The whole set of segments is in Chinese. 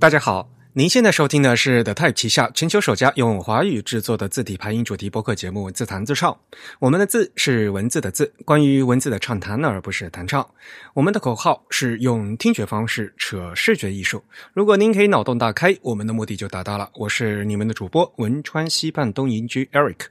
大家好，您现在收听的是 The Type 旗下全球首家用华语制作的字体排音主题播客节目《自弹自唱》。我们的字是文字的字，关于文字的畅谈，而不是弹唱。我们的口号是用听觉方式扯视觉艺术。如果您可以脑洞大开，我们的目的就达到了。我是你们的主播文川西畔东营居 Eric。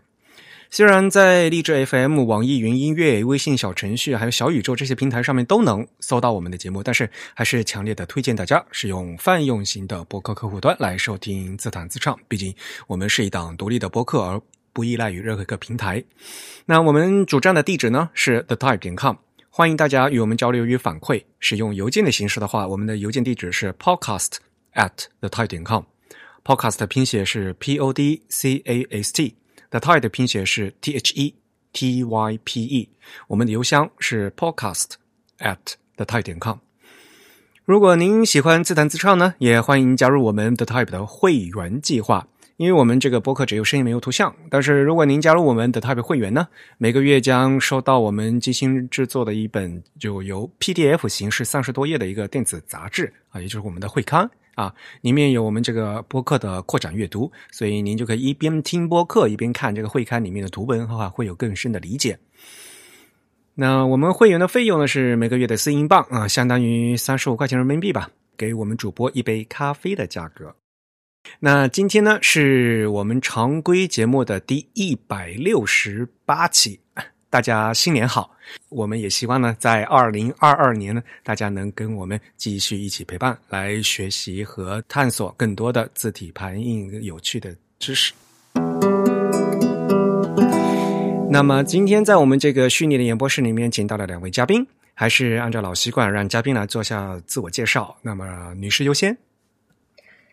虽然在荔枝 FM、网易云音乐、微信小程序还有小宇宙这些平台上面都能搜到我们的节目，但是还是强烈的推荐大家使用泛用型的播客客户端来收听自弹自唱。毕竟我们是一档独立的播客，而不依赖于任何一个平台。那我们主站的地址呢是 thetype 点 com，欢迎大家与我们交流与反馈。使用邮件的形式的话，我们的邮件地址是 podcast at thetype 点 com。podcast 拼写是 p o d c a s t。The Type 的拼写是 T H E T Y P E，我们的邮箱是 podcast at the type 点 com。如果您喜欢自弹自唱呢，也欢迎加入我们 The Type 的会员计划。因为我们这个播客只有声音没有图像，但是如果您加入我们的 Type 会员呢，每个月将收到我们精心制作的一本就由 PDF 形式三十多页的一个电子杂志啊，也就是我们的会刊。啊，里面有我们这个播客的扩展阅读，所以您就可以一边听播客一边看这个会刊里面的图文的话，会有更深的理解。那我们会员的费用呢是每个月的四英镑啊，相当于三十五块钱人民币吧，给我们主播一杯咖啡的价格。那今天呢是我们常规节目的第一百六十八期。大家新年好！我们也希望呢，在二零二二年呢，大家能跟我们继续一起陪伴，来学习和探索更多的字体排印有趣的知识。那么今天在我们这个虚拟的演播室里面，请到了两位嘉宾，还是按照老习惯，让嘉宾来做下自我介绍。那么女士优先。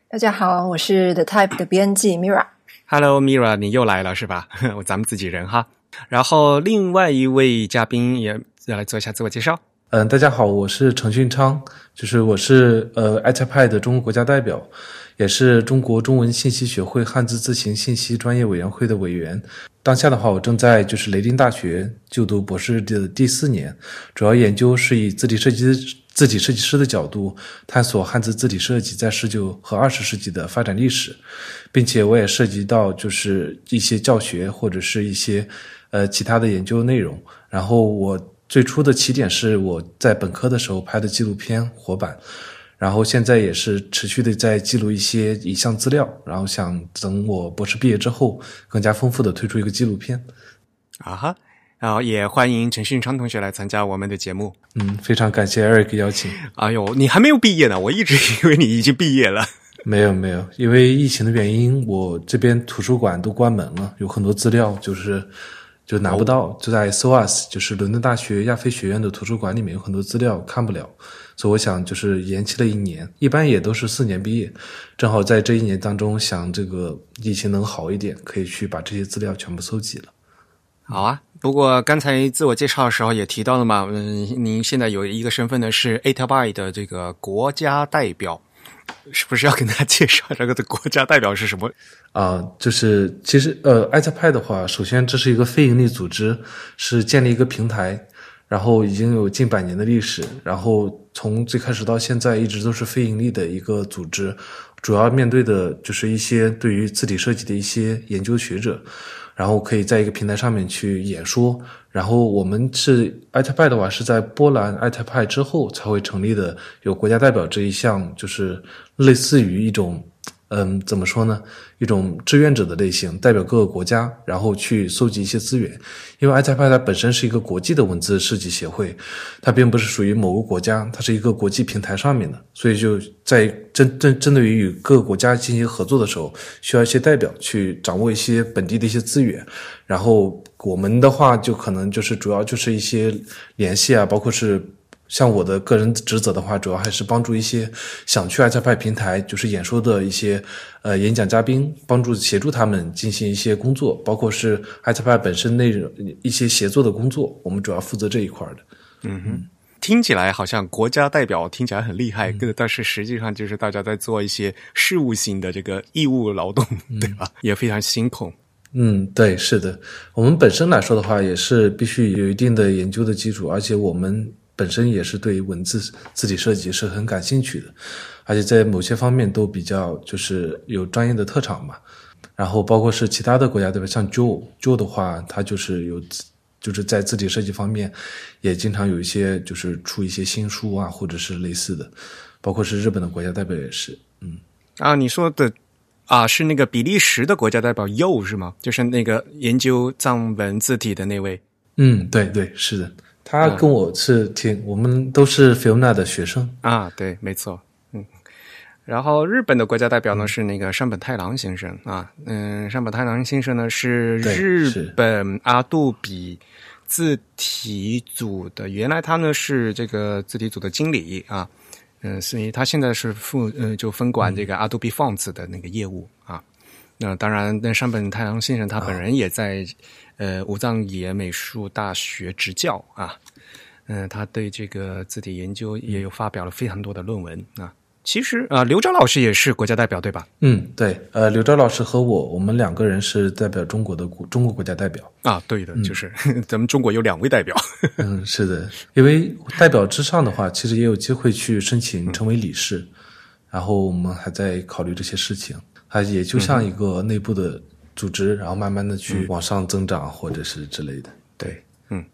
大家好，我是 The Type 的编辑 Mira。Hello，Mira，你又来了是吧？咱们自己人哈。然后，另外一位嘉宾也要来做一下自我介绍。嗯，大家好，我是程训昌，就是我是呃 i t p a d 的中国国家代表，也是中国中文信息学会汉字字形信息专业委员会的委员。当下的话，我正在就是雷丁大学就读博士的第四年，主要研究是以字体设计字体设计师的角度探索汉字字体设计在十九和二十世纪的发展历史，并且我也涉及到就是一些教学或者是一些。呃，其他的研究内容。然后我最初的起点是我在本科的时候拍的纪录片《活板》，然后现在也是持续的在记录一些影像资料，然后想等我博士毕业之后，更加丰富的推出一个纪录片。啊哈，然后也欢迎陈训昌同学来参加我们的节目。嗯，非常感谢 Eric 邀请。哎呦，你还没有毕业呢，我一直以为你已经毕业了。没有没有，因为疫情的原因，我这边图书馆都关门了，有很多资料就是。就拿不到，就在 SOAS，就是伦敦大学亚非学院的图书馆里面有很多资料看不了，所以我想就是延期了一年，一般也都是四年毕业，正好在这一年当中想这个疫情能好一点，可以去把这些资料全部搜集了。好啊，不过刚才自我介绍的时候也提到了嘛，嗯，您现在有一个身份呢是 a t a b y 的这个国家代表。是不是要跟大家介绍这个的国家代表是什么？啊，就是其实呃，艾特派的话，首先这是一个非营利组织，是建立一个平台，然后已经有近百年的历史，然后从最开始到现在一直都是非盈利的一个组织，主要面对的就是一些对于字体设计的一些研究学者。然后可以在一个平台上面去演说。然后我们是艾特派的话，是在波兰艾特派之后才会成立的，有国家代表这一项，就是类似于一种。嗯，怎么说呢？一种志愿者的类型，代表各个国家，然后去搜集一些资源。因为 i t p a 它本身是一个国际的文字设计协会，它并不是属于某个国家，它是一个国际平台上面的，所以就在针针针对于与各个国家进行合作的时候，需要一些代表去掌握一些本地的一些资源。然后我们的话，就可能就是主要就是一些联系啊，包括是。像我的个人职责的话，主要还是帮助一些想去 t p a 平台就是演说的一些呃演讲嘉宾，帮助协助他们进行一些工作，包括是 t p a 本身内容一些协作的工作，我们主要负责这一块的。嗯哼，听起来好像国家代表听起来很厉害，但是实际上就是大家在做一些事务性的这个义务劳动，对吧？也非常辛苦。嗯，对，是的，我们本身来说的话，也是必须有一定的研究的基础，而且我们。本身也是对文字字体设计是很感兴趣的，而且在某些方面都比较就是有专业的特长嘛。然后包括是其他的国家对吧？像 Joe，Joe 的话，他就是有就是在字体设计方面也经常有一些就是出一些新书啊，或者是类似的。包括是日本的国家代表也是，嗯啊，你说的啊是那个比利时的国家代表 You 是吗？就是那个研究藏文字体的那位。嗯，对对，是的，他跟我是挺，我们都是菲欧娜的学生啊，对，没错，嗯。然后日本的国家代表呢是那个山本太郎先生啊，嗯，山本太郎先生呢是日本阿杜比字体组的，原来他呢是这个字体组的经理啊。嗯，所以他现在是负呃，就分管这个阿杜比 Fonts 的那个业务啊。那当然，那山本太郎先生他本人也在呃武藏野美术大学执教啊。嗯，他对这个字体研究也有发表了非常多的论文啊。其实啊，刘钊老师也是国家代表，对吧？嗯，对。呃，刘钊老师和我，我们两个人是代表中国的中国国家代表啊。对的，就是 咱们中国有两位代表。嗯，是的。因为代表之上的话，其实也有机会去申请成为理事，然后我们还在考虑这些事情。它也就像一个内部的组织，然后慢慢的去往上增长，或者是之类的。对。嗯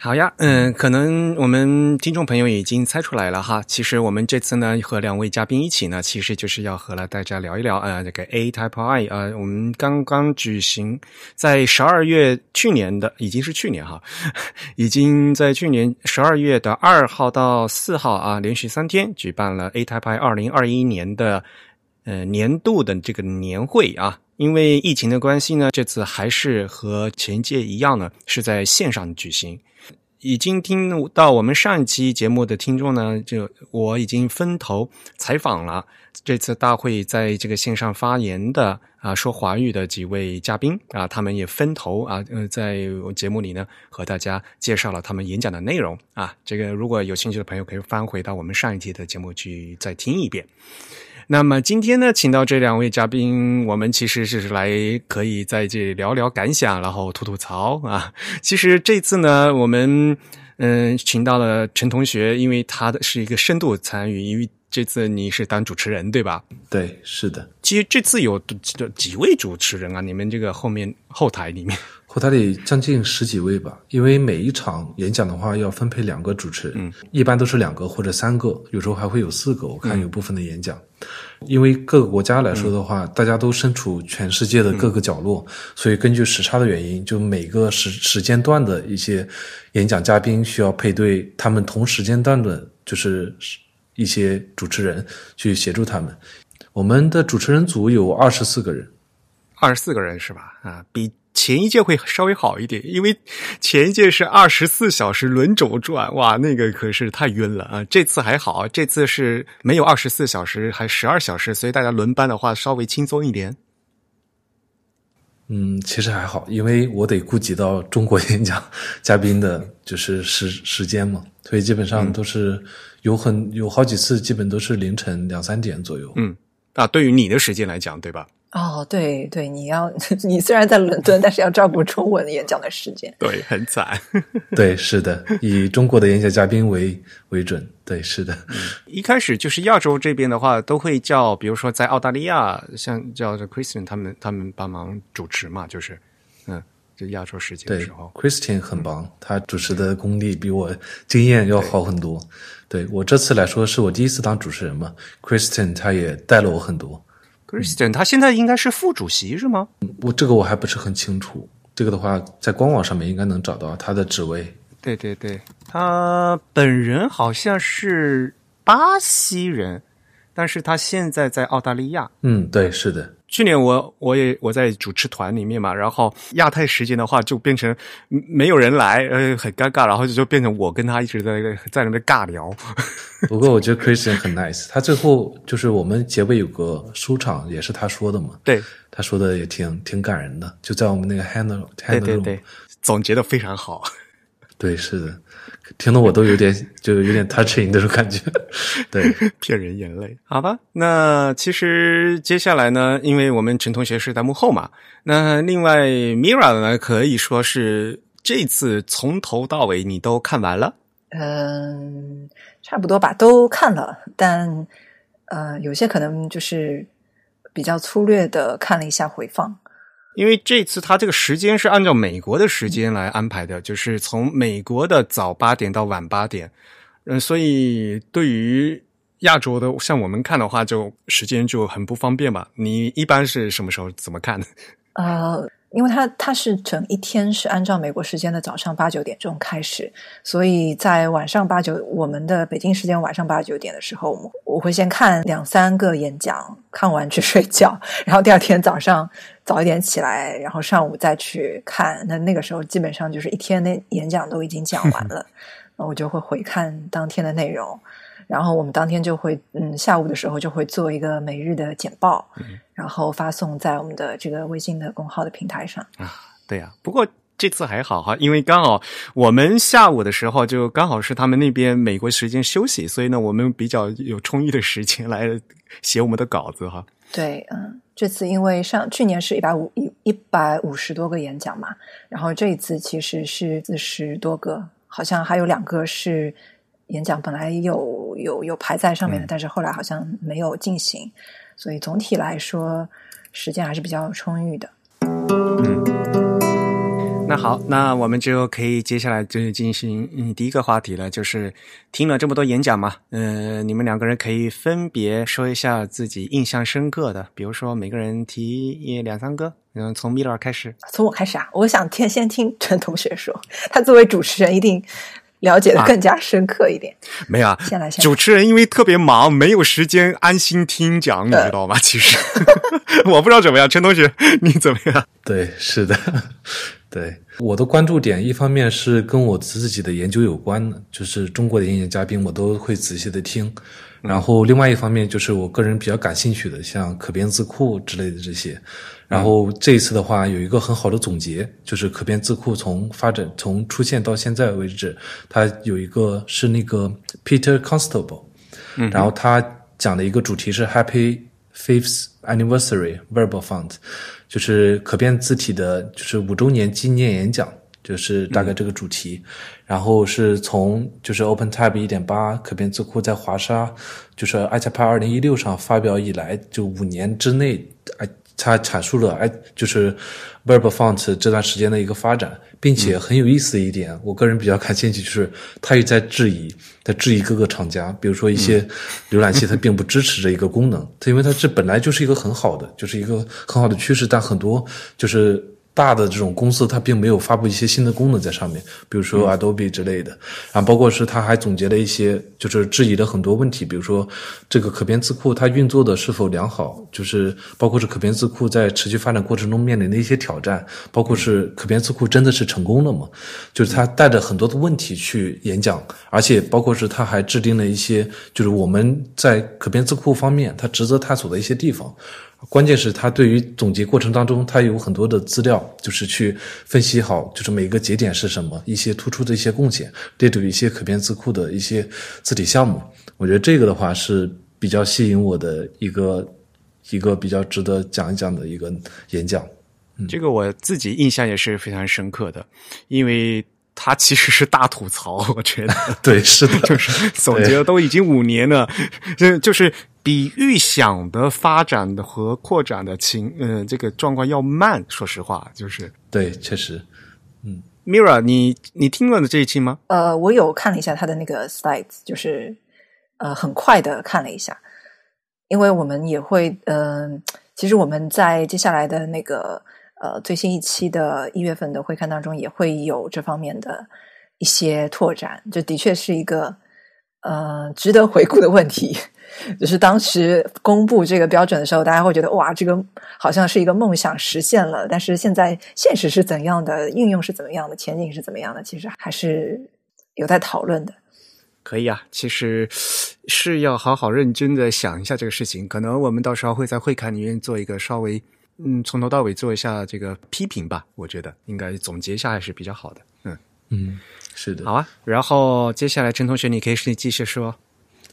好呀，嗯，可能我们听众朋友已经猜出来了哈。其实我们这次呢和两位嘉宾一起呢，其实就是要和大家聊一聊呃这个 A Type I 啊，我们刚刚举行在十二月去年的已经是去年哈，已经在去年十二月的二号到四号啊，连续三天举办了 A Type I 二零二一年的呃年度的这个年会啊。因为疫情的关系呢，这次还是和前届一样呢，是在线上举行。已经听到我们上一期节目的听众呢，就我已经分头采访了这次大会在这个线上发言的啊说华语的几位嘉宾啊，他们也分头啊呃在节目里呢和大家介绍了他们演讲的内容啊。这个如果有兴趣的朋友可以翻回到我们上一期的节目去再听一遍。那么今天呢，请到这两位嘉宾，我们其实是来可以在这里聊聊感想，然后吐吐槽啊。其实这次呢，我们嗯请到了陈同学，因为他的是一个深度参与，因为这次你是当主持人对吧？对，是的。其实这次有几位主持人啊？你们这个后面后台里面。后台里将近十几位吧，因为每一场演讲的话要分配两个主持人，一般都是两个或者三个，有时候还会有四个。我看有部分的演讲，因为各个国家来说的话，大家都身处全世界的各个角落，所以根据时差的原因，就每个时时间段的一些演讲嘉宾需要配对他们同时间段的，就是一些主持人去协助他们。我们的主持人组有二十四个人，二十四个人是吧？啊，比。前一届会稍微好一点，因为前一届是二十四小时轮轴转，哇，那个可是太晕了啊！这次还好，这次是没有二十四小时，还十二小时，所以大家轮班的话稍微轻松一点。嗯，其实还好，因为我得顾及到中国演讲嘉宾的就是时时间嘛，所以基本上都是有很有好几次，基本都是凌晨两三点左右。嗯，啊，对于你的时间来讲，对吧？哦，对对，你要 你虽然在伦敦，但是要照顾中文演讲的时间，对，很惨。对，是的，以中国的演讲嘉宾为为准。对，是的。一开始就是亚洲这边的话，都会叫，比如说在澳大利亚，像叫做 Christian 他们，他们帮忙主持嘛，就是嗯，就亚洲时间的时候，Christian 很棒，他主持的功力比我经验要好很多。对我这次来说，是我第一次当主持人嘛，Christian 他也带了我很多。Christian，他现在应该是副主席是吗？我这个我还不是很清楚。这个的话，在官网上面应该能找到他的职位。对对对，他本人好像是巴西人，但是他现在在澳大利亚。嗯，对，是的。去年我我也我在主持团里面嘛，然后亚太时间的话就变成没有人来，呃，很尴尬，然后就就变成我跟他一直在在那边尬聊。不过我觉得 Christian 很 nice，他最后就是我们结尾有个收场，也是他说的嘛。对，他说的也挺挺感人的，就在我们那个 handle handle 对对对，总结的非常好。对，是的。听得我都有点，就有点 touching 那种感觉，对，骗人眼泪，好吧。那其实接下来呢，因为我们陈同学是在幕后嘛，那另外 Mira 呢，可以说是这次从头到尾你都看完了。嗯，差不多吧，都看了，但呃，有些可能就是比较粗略的看了一下回放。因为这次他这个时间是按照美国的时间来安排的，就是从美国的早八点到晚八点，嗯，所以对于亚洲的像我们看的话，就时间就很不方便吧。你一般是什么时候怎么看？呃，因为它它是整一天是按照美国时间的早上八九点钟开始，所以在晚上八九我们的北京时间晚上八九点的时候，我会先看两三个演讲，看完去睡觉，然后第二天早上早一点起来，然后上午再去看。那那个时候基本上就是一天的演讲都已经讲完了，那我就会回看当天的内容。然后我们当天就会，嗯，下午的时候就会做一个每日的简报，然后发送在我们的这个微信的公号的平台上。啊，对呀。不过这次还好哈，因为刚好我们下午的时候就刚好是他们那边美国时间休息，所以呢，我们比较有充裕的时间来写我们的稿子哈。对，嗯，这次因为上去年是一百五一一百五十多个演讲嘛，然后这一次其实是四十多个，好像还有两个是。演讲本来有有有排在上面的，但是后来好像没有进行，所以总体来说时间还是比较充裕的。嗯，那好，那我们就可以接下来就进行嗯第一个话题了，就是听了这么多演讲嘛，嗯，你们两个人可以分别说一下自己印象深刻的，比如说每个人提一两三个，嗯，从米勒开始，从我开始啊，我想听先听陈同学说，他作为主持人一定。了解的更加深刻一点，没有，先来先主持人因为特别忙，没有时间安心听讲，你知道吗？其实。我不知道怎么样，陈同学你怎么样？对，是的，对，我的关注点一方面是跟我自己的研究有关的，就是中国的演讲嘉宾我都会仔细的听，然后另外一方面就是我个人比较感兴趣的，像可编字库之类的这些。然后这一次的话，有一个很好的总结，就是可编字库从发展从出现到现在为止，它有一个是那个 Peter Constable，嗯，然后他讲的一个主题是 Happy Fifth Anniversary Verbal Font，就是可变字体的，就是五周年纪念演讲，就是大概这个主题。然后是从就是 OpenType 一点八可变字库在华沙，就是 iChap 二零一六上发表以来，就五年之内，哎。他阐述了哎，就是 Verb Font 这段时间的一个发展，并且很有意思的一点，我个人比较感兴趣，就是他也在质疑，在质疑各个厂家，比如说一些 浏览器它并不支持这一个功能，它因为它这本来就是一个很好的，就是一个很好的趋势，但很多就是。大的这种公司，它并没有发布一些新的功能在上面，比如说 Adobe 之类的，然后包括是它还总结了一些，就是质疑了很多问题，比如说这个可编字库它运作的是否良好，就是包括是可编字库在持续发展过程中面临的一些挑战，包括是可编字库真的是成功了吗？就是它带着很多的问题去演讲，而且包括是它还制定了一些，就是我们在可编字库方面它值得探索的一些地方。关键是他对于总结过程当中，他有很多的资料，就是去分析好，就是每个节点是什么，一些突出的一些贡献，列举一些可编字库的一些字体项目。我觉得这个的话是比较吸引我的一个一个比较值得讲一讲的一个演讲。这个我自己印象也是非常深刻的，因为他其实是大吐槽，我觉得 对，是的，就是总结了都已经五年了，就 就是。比预想的发展的和扩展的情，呃，这个状况要慢。说实话，就是对，确实，嗯，Mira，你你听了的这一期吗？呃，我有看了一下他的那个 slides，就是呃，很快的看了一下，因为我们也会，嗯，其实我们在接下来的那个呃最新一期的一月份的会看当中，也会有这方面的一些拓展。这的确是一个呃值得回顾的问题。就是当时公布这个标准的时候，大家会觉得哇，这个好像是一个梦想实现了。但是现在现实是怎样的，应用是怎么样的，前景是怎么样的，其实还是有在讨论的。可以啊，其实是要好好认真的想一下这个事情。可能我们到时候会在会刊里面做一个稍微嗯，从头到尾做一下这个批评吧。我觉得应该总结一下还是比较好的。嗯嗯，是的。好啊，然后接下来陈同学，你可以继续说。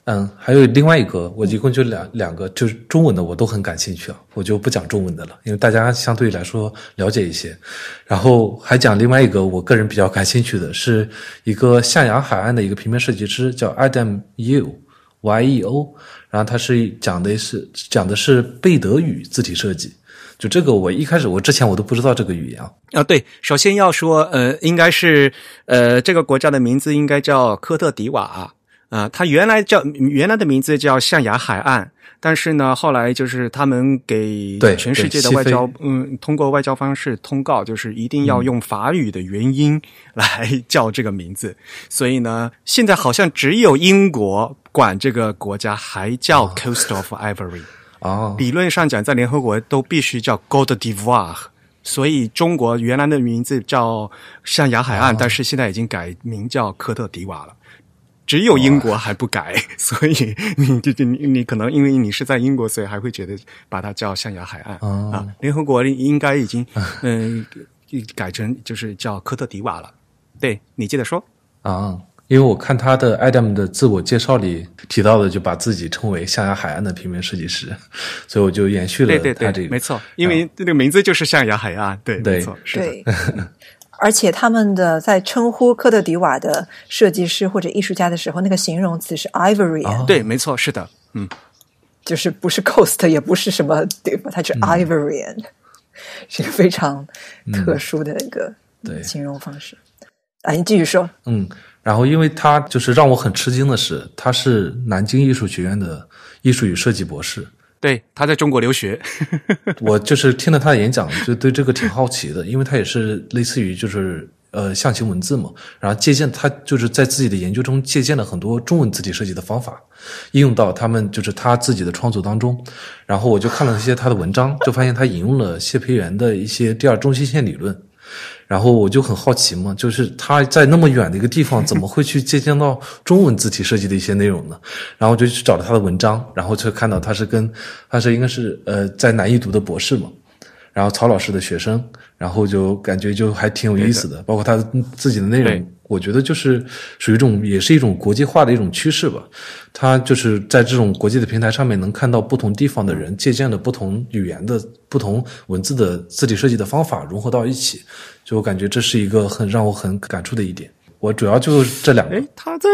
嗯，还有另外一个，我一共就两两个，就是中文的我都很感兴趣啊，我就不讲中文的了，因为大家相对来说了解一些。然后还讲另外一个，我个人比较感兴趣的是一个向阳海岸的一个平面设计师，叫 Adam Yeo Y E O，然后他是讲的是讲的是贝德语字体设计。就这个，我一开始我之前我都不知道这个语言啊。啊，对，首先要说，呃，应该是呃这个国家的名字应该叫科特迪瓦。啊，它原来叫原来的名字叫象牙海岸，但是呢，后来就是他们给全世界的外交，嗯，通过外交方式通告，就是一定要用法语的原因来叫这个名字。所以呢，现在好像只有英国管这个国家还叫 Coast of Ivory。哦，理论上讲，在联合国都必须叫 Côte d'Ivoire。所以中国原来的名字叫象牙海岸，但是现在已经改名叫科特迪瓦了。只有英国还不改，所以你就就你你可能因为你是在英国，所以还会觉得把它叫象牙海岸啊。联合国应该已经嗯改成就是叫科特迪瓦了。对你接着说啊，因为我看他的 Adam 的自我介绍里提到的，就把自己称为象牙海岸的平面设计师，所以我就延续了他这个。没错，因为这个名字就是象牙海岸。对，没错，是的。而且他们的在称呼科特迪瓦的设计师或者艺术家的时候，那个形容词是 Ivorian。对，没错，是的，嗯，就是不是 Coast，也不是什么对吧？它是 Ivorian，是一个非常特殊的一个形容方式。啊，你继续说。嗯，然后因为他就是让我很吃惊的是，他是南京艺术学院的艺术与设计博士。对，他在中国留学，我就是听了他的演讲，就对这个挺好奇的，因为他也是类似于就是呃象形文字嘛，然后借鉴他就是在自己的研究中借鉴了很多中文字体设计的方法，应用到他们就是他自己的创作当中，然后我就看了一些他的文章，就发现他引用了谢培元的一些第二中心线理论。然后我就很好奇嘛，就是他在那么远的一个地方，怎么会去借鉴到中文字体设计的一些内容呢？然后就去找了他的文章，然后就看到他是跟他是应该是呃在南艺读的博士嘛。然后曹老师的学生，然后就感觉就还挺有意思的，包括他自己的内容，我觉得就是属于一种，也是一种国际化的一种趋势吧。它就是在这种国际的平台上面，能看到不同地方的人借鉴了不同语言的不同文字的字体设计的方法融合到一起，就我感觉这是一个很让我很感触的一点。我主要就这两个。他在。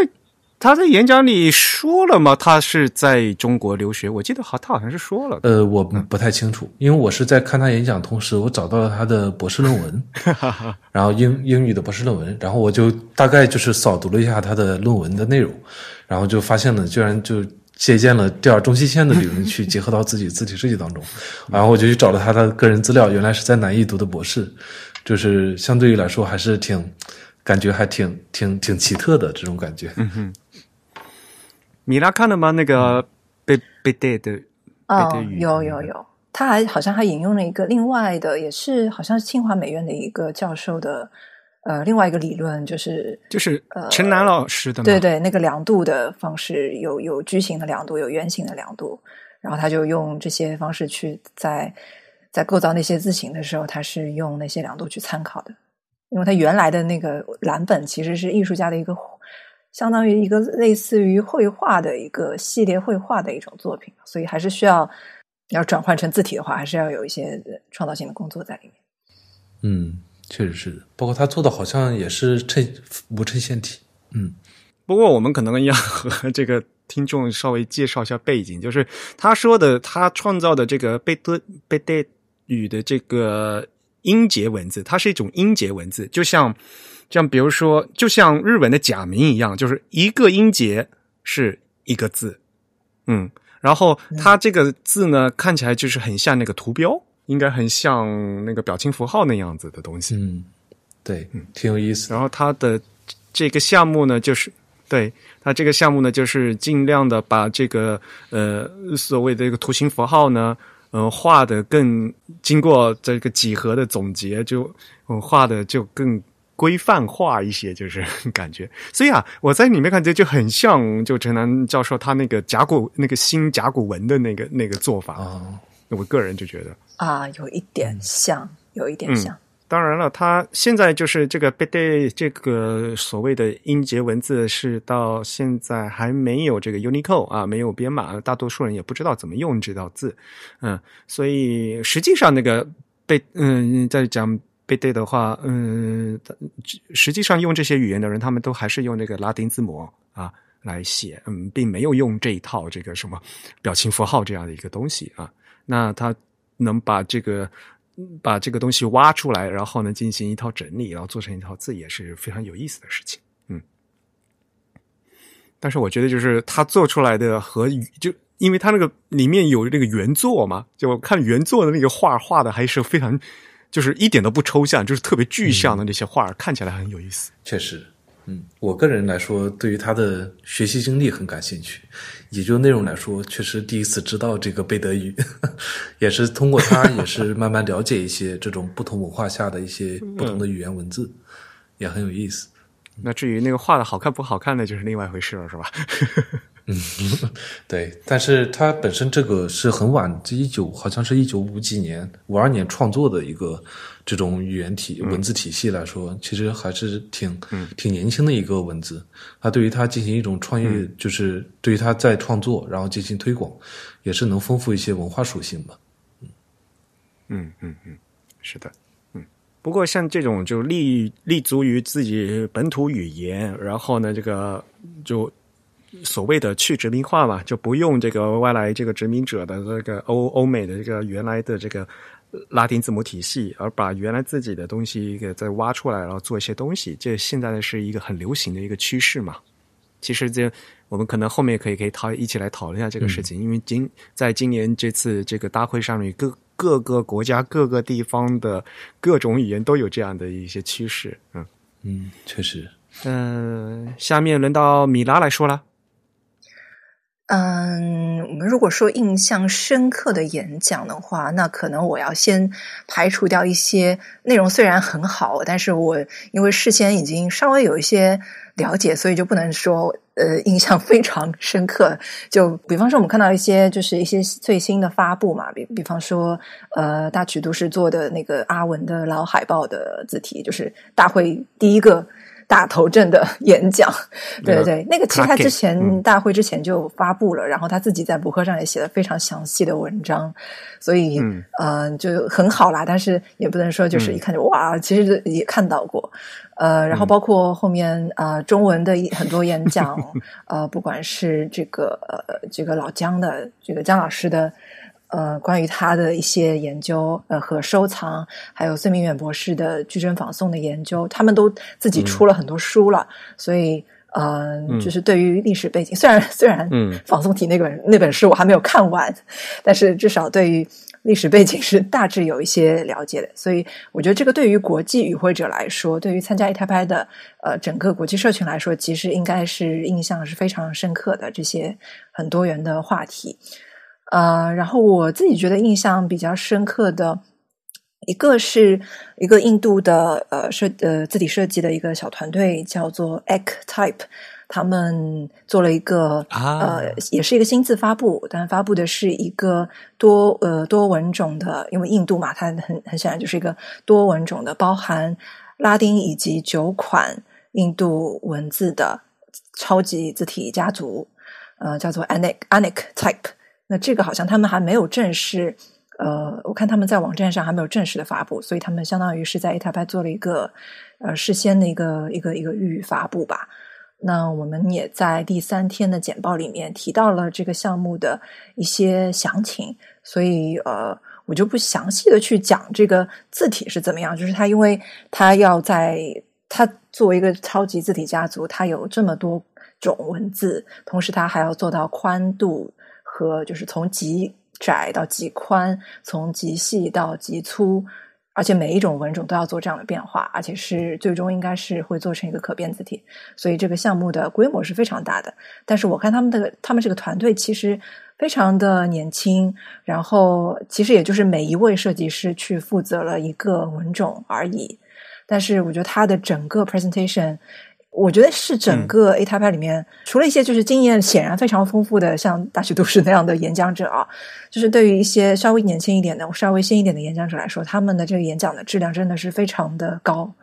他在演讲里说了吗？他是在中国留学，我记得好，他好像是说了。呃，我不太清楚，因为我是在看他演讲同时，我找到了他的博士论文，然后英英语的博士论文，然后我就大概就是扫读了一下他的论文的内容，然后就发现了，居然就借鉴了第二中西线的理论去结合到自己字体设计当中，然后我就去找了他的个人资料，原来是在南艺读的博士，就是相对于来说还是挺感觉还挺挺挺奇特的这种感觉。嗯哼。米拉看了吗？那个贝贝代的哦，有有有，他还好像还引用了一个另外的，也是好像是清华美院的一个教授的呃另外一个理论，就是就是陈楠老师的对对，那个量度的方式有有矩形的量度，有圆形的量度，然后他就用这些方式去在在构造那些字形的时候，他是用那些量度去参考的，因为他原来的那个蓝本其实是艺术家的一个。相当于一个类似于绘画的一个系列绘画的一种作品，所以还是需要要转换成字体的话，还是要有一些创造性的工作在里面。嗯，确实是的，包括他做的好像也是衬无衬线体。嗯，不过我们可能要和 这个听众稍微介绍一下背景，就是他说的他创造的这个贝德贝德语的这个音节文字，它是一种音节文字，就像。像比如说，就像日文的假名一样，就是一个音节是一个字，嗯，然后它这个字呢，看起来就是很像那个图标，应该很像那个表情符号那样子的东西，嗯，对，嗯，挺有意思。然后它的这个项目呢，就是对它这个项目呢，就是尽量的把这个呃所谓的一个图形符号呢，嗯，画的更经过这个几何的总结，就嗯画的就更。规范化一些，就是 感觉，所以啊，我在里面感觉就很像，就陈南教授他那个甲骨那个新甲骨文的那个那个做法。啊，我个人就觉得。啊，有一点像，有一点像，当然了，他现在就是这个 i d 这个所谓的音节文字是到现在还没有这个 Unicode 啊，没有编码，大多数人也不知道怎么用这道字，嗯，所以实际上那个被嗯在讲背对的话，嗯，实际上用这些语言的人，他们都还是用那个拉丁字母啊来写，嗯，并没有用这一套这个什么表情符号这样的一个东西啊，那他能把这个。把这个东西挖出来，然后呢进行一套整理，然后做成一套字，也是非常有意思的事情。嗯，但是我觉得就是他做出来的和就因为他那个里面有那个原作嘛，就看原作的那个画画的还是非常，就是一点都不抽象，就是特别具象的那些画，看起来很有意思。确实。嗯，我个人来说，对于他的学习经历很感兴趣。也就内容来说，确实第一次知道这个贝德语，也是通过他，也是慢慢了解一些这种不同文化下的一些不同的语言文字，也很有意思。那至于那个画的好看不好看，那就是另外一回事了，是吧？嗯，对。但是它本身这个是很晚，这一九好像是一九五几年、五二年创作的一个。这种语言体文字体系来说，其实还是挺挺年轻的一个文字。它对于它进行一种创业，就是对于它在创作，然后进行推广，也是能丰富一些文化属性吧。嗯嗯嗯嗯，是的。嗯，不过像这种就立立足于自己本土语言，然后呢，这个就所谓的去殖民化嘛，就不用这个外来这个殖民者的这个欧欧美的这个原来的这个。拉丁字母体系，而把原来自己的东西给再挖出来，然后做一些东西，这现在呢是一个很流行的一个趋势嘛。其实这我们可能后面可以可以讨一起来讨论一下这个事情，因为今在今年这次这个大会上面，各各个国家各个地方的各种语言都有这样的一些趋势。嗯嗯，确实。嗯，下面轮到米拉来说了。嗯，我们如果说印象深刻的演讲的话，那可能我要先排除掉一些内容虽然很好，但是我因为事先已经稍微有一些了解，所以就不能说呃印象非常深刻。就比方说，我们看到一些就是一些最新的发布嘛，比比方说呃大曲都是做的那个阿文的老海报的字体，就是大会第一个。大头阵的演讲，对对对，那个其实他之前大会之前就发布了，然后他自己在博客上也写了非常详细的文章，所以嗯，就很好啦。但是也不能说就是一看就哇，其实也看到过，呃，然后包括后面啊中文的很多演讲，呃，不管是这个呃这个老姜的这个姜老师的。呃，关于他的一些研究，呃，和收藏，还有孙明远博士的矩阵仿宋的研究，他们都自己出了很多书了。所以，呃，就是对于历史背景，虽然虽然，嗯，仿宋体那本那本书我还没有看完，但是至少对于历史背景是大致有一些了解的。所以，我觉得这个对于国际与会者来说，对于参加一台拍的呃整个国际社群来说，其实应该是印象是非常深刻的。这些很多元的话题。呃，然后我自己觉得印象比较深刻的一个是一个印度的呃设呃字体设计的一个小团队，叫做 Ek Type，他们做了一个呃也是一个新字发布，但发布的是一个多呃多文种的，因为印度嘛，它很很显然就是一个多文种的，包含拉丁以及九款印度文字的超级字体家族，呃，叫做 Anik Anik Type。那这个好像他们还没有正式，呃，我看他们在网站上还没有正式的发布，所以他们相当于是在 A 台拍做了一个呃事先的一个一个一个预发布吧。那我们也在第三天的简报里面提到了这个项目的一些详情，所以呃，我就不详细的去讲这个字体是怎么样，就是它因为它要在它作为一个超级字体家族，它有这么多种文字，同时它还要做到宽度。和就是从极窄到极宽，从极细到极粗，而且每一种文种都要做这样的变化，而且是最终应该是会做成一个可变字体，所以这个项目的规模是非常大的。但是我看他们的他们这个团队其实非常的年轻，然后其实也就是每一位设计师去负责了一个文种而已。但是我觉得他的整个 presentation。我觉得是整个 A 塔派里面，除了一些就是经验显然非常丰富的，像大学都市那样的演讲者啊，就是对于一些稍微年轻一点的、稍微新一点的演讲者来说，他们的这个演讲的质量真的是非常的高。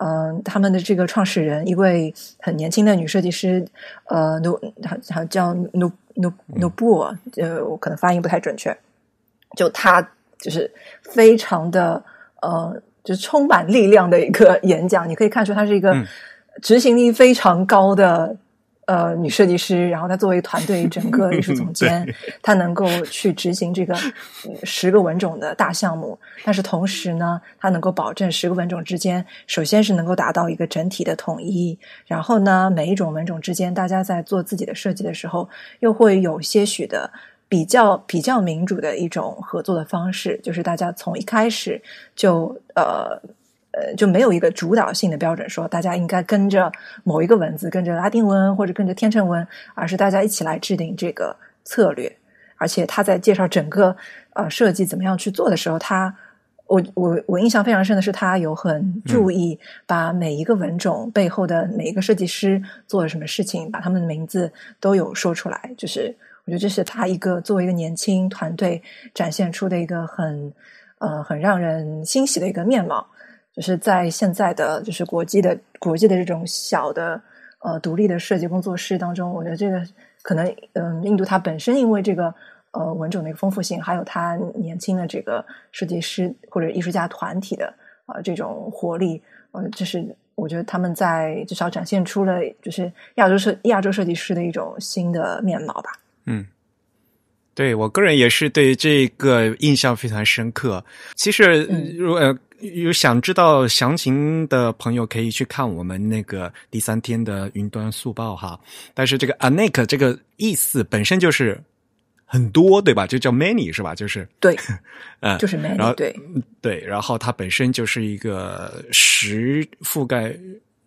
嗯，他们的这个创始人，一位很年轻的女设计师，呃，努，叫努努努布，呃，我可能发音不太准确，就她就是非常的呃，就是充满力量的一个 演讲，你可以看出她是一个。执行力非常高的呃女设计师，然后她作为团队整个 艺术总监，她能够去执行这个十个文种的大项目，但是同时呢，她能够保证十个文种之间，首先是能够达到一个整体的统一，然后呢，每一种文种之间，大家在做自己的设计的时候，又会有些许的比较比较民主的一种合作的方式，就是大家从一开始就呃。呃，就没有一个主导性的标准，说大家应该跟着某一个文字，跟着拉丁文或者跟着天秤文，而是大家一起来制定这个策略。而且他在介绍整个呃设计怎么样去做的时候，他我我我印象非常深的是，他有很注意把每一个文种背后的每一个设计师做了什么事情，把他们的名字都有说出来。就是我觉得这是他一个作为一个年轻团队展现出的一个很呃很让人欣喜的一个面貌。就是在现在的就是国际的国际的这种小的呃独立的设计工作室当中，我觉得这个可能嗯，印度它本身因为这个呃文种的一个丰富性，还有它年轻的这个设计师或者艺术家团体的啊这种活力，呃，就是我觉得他们在至少展现出了就是亚洲设亚洲设计师的一种新的面貌吧。嗯，对我个人也是对这个印象非常深刻。其实如果。有想知道详情的朋友，可以去看我们那个第三天的云端速报哈。但是这个 anek 这个意思本身就是很多，对吧？就叫 many 是吧？就是对，嗯，就是 many，然后对对，然后它本身就是一个十覆盖，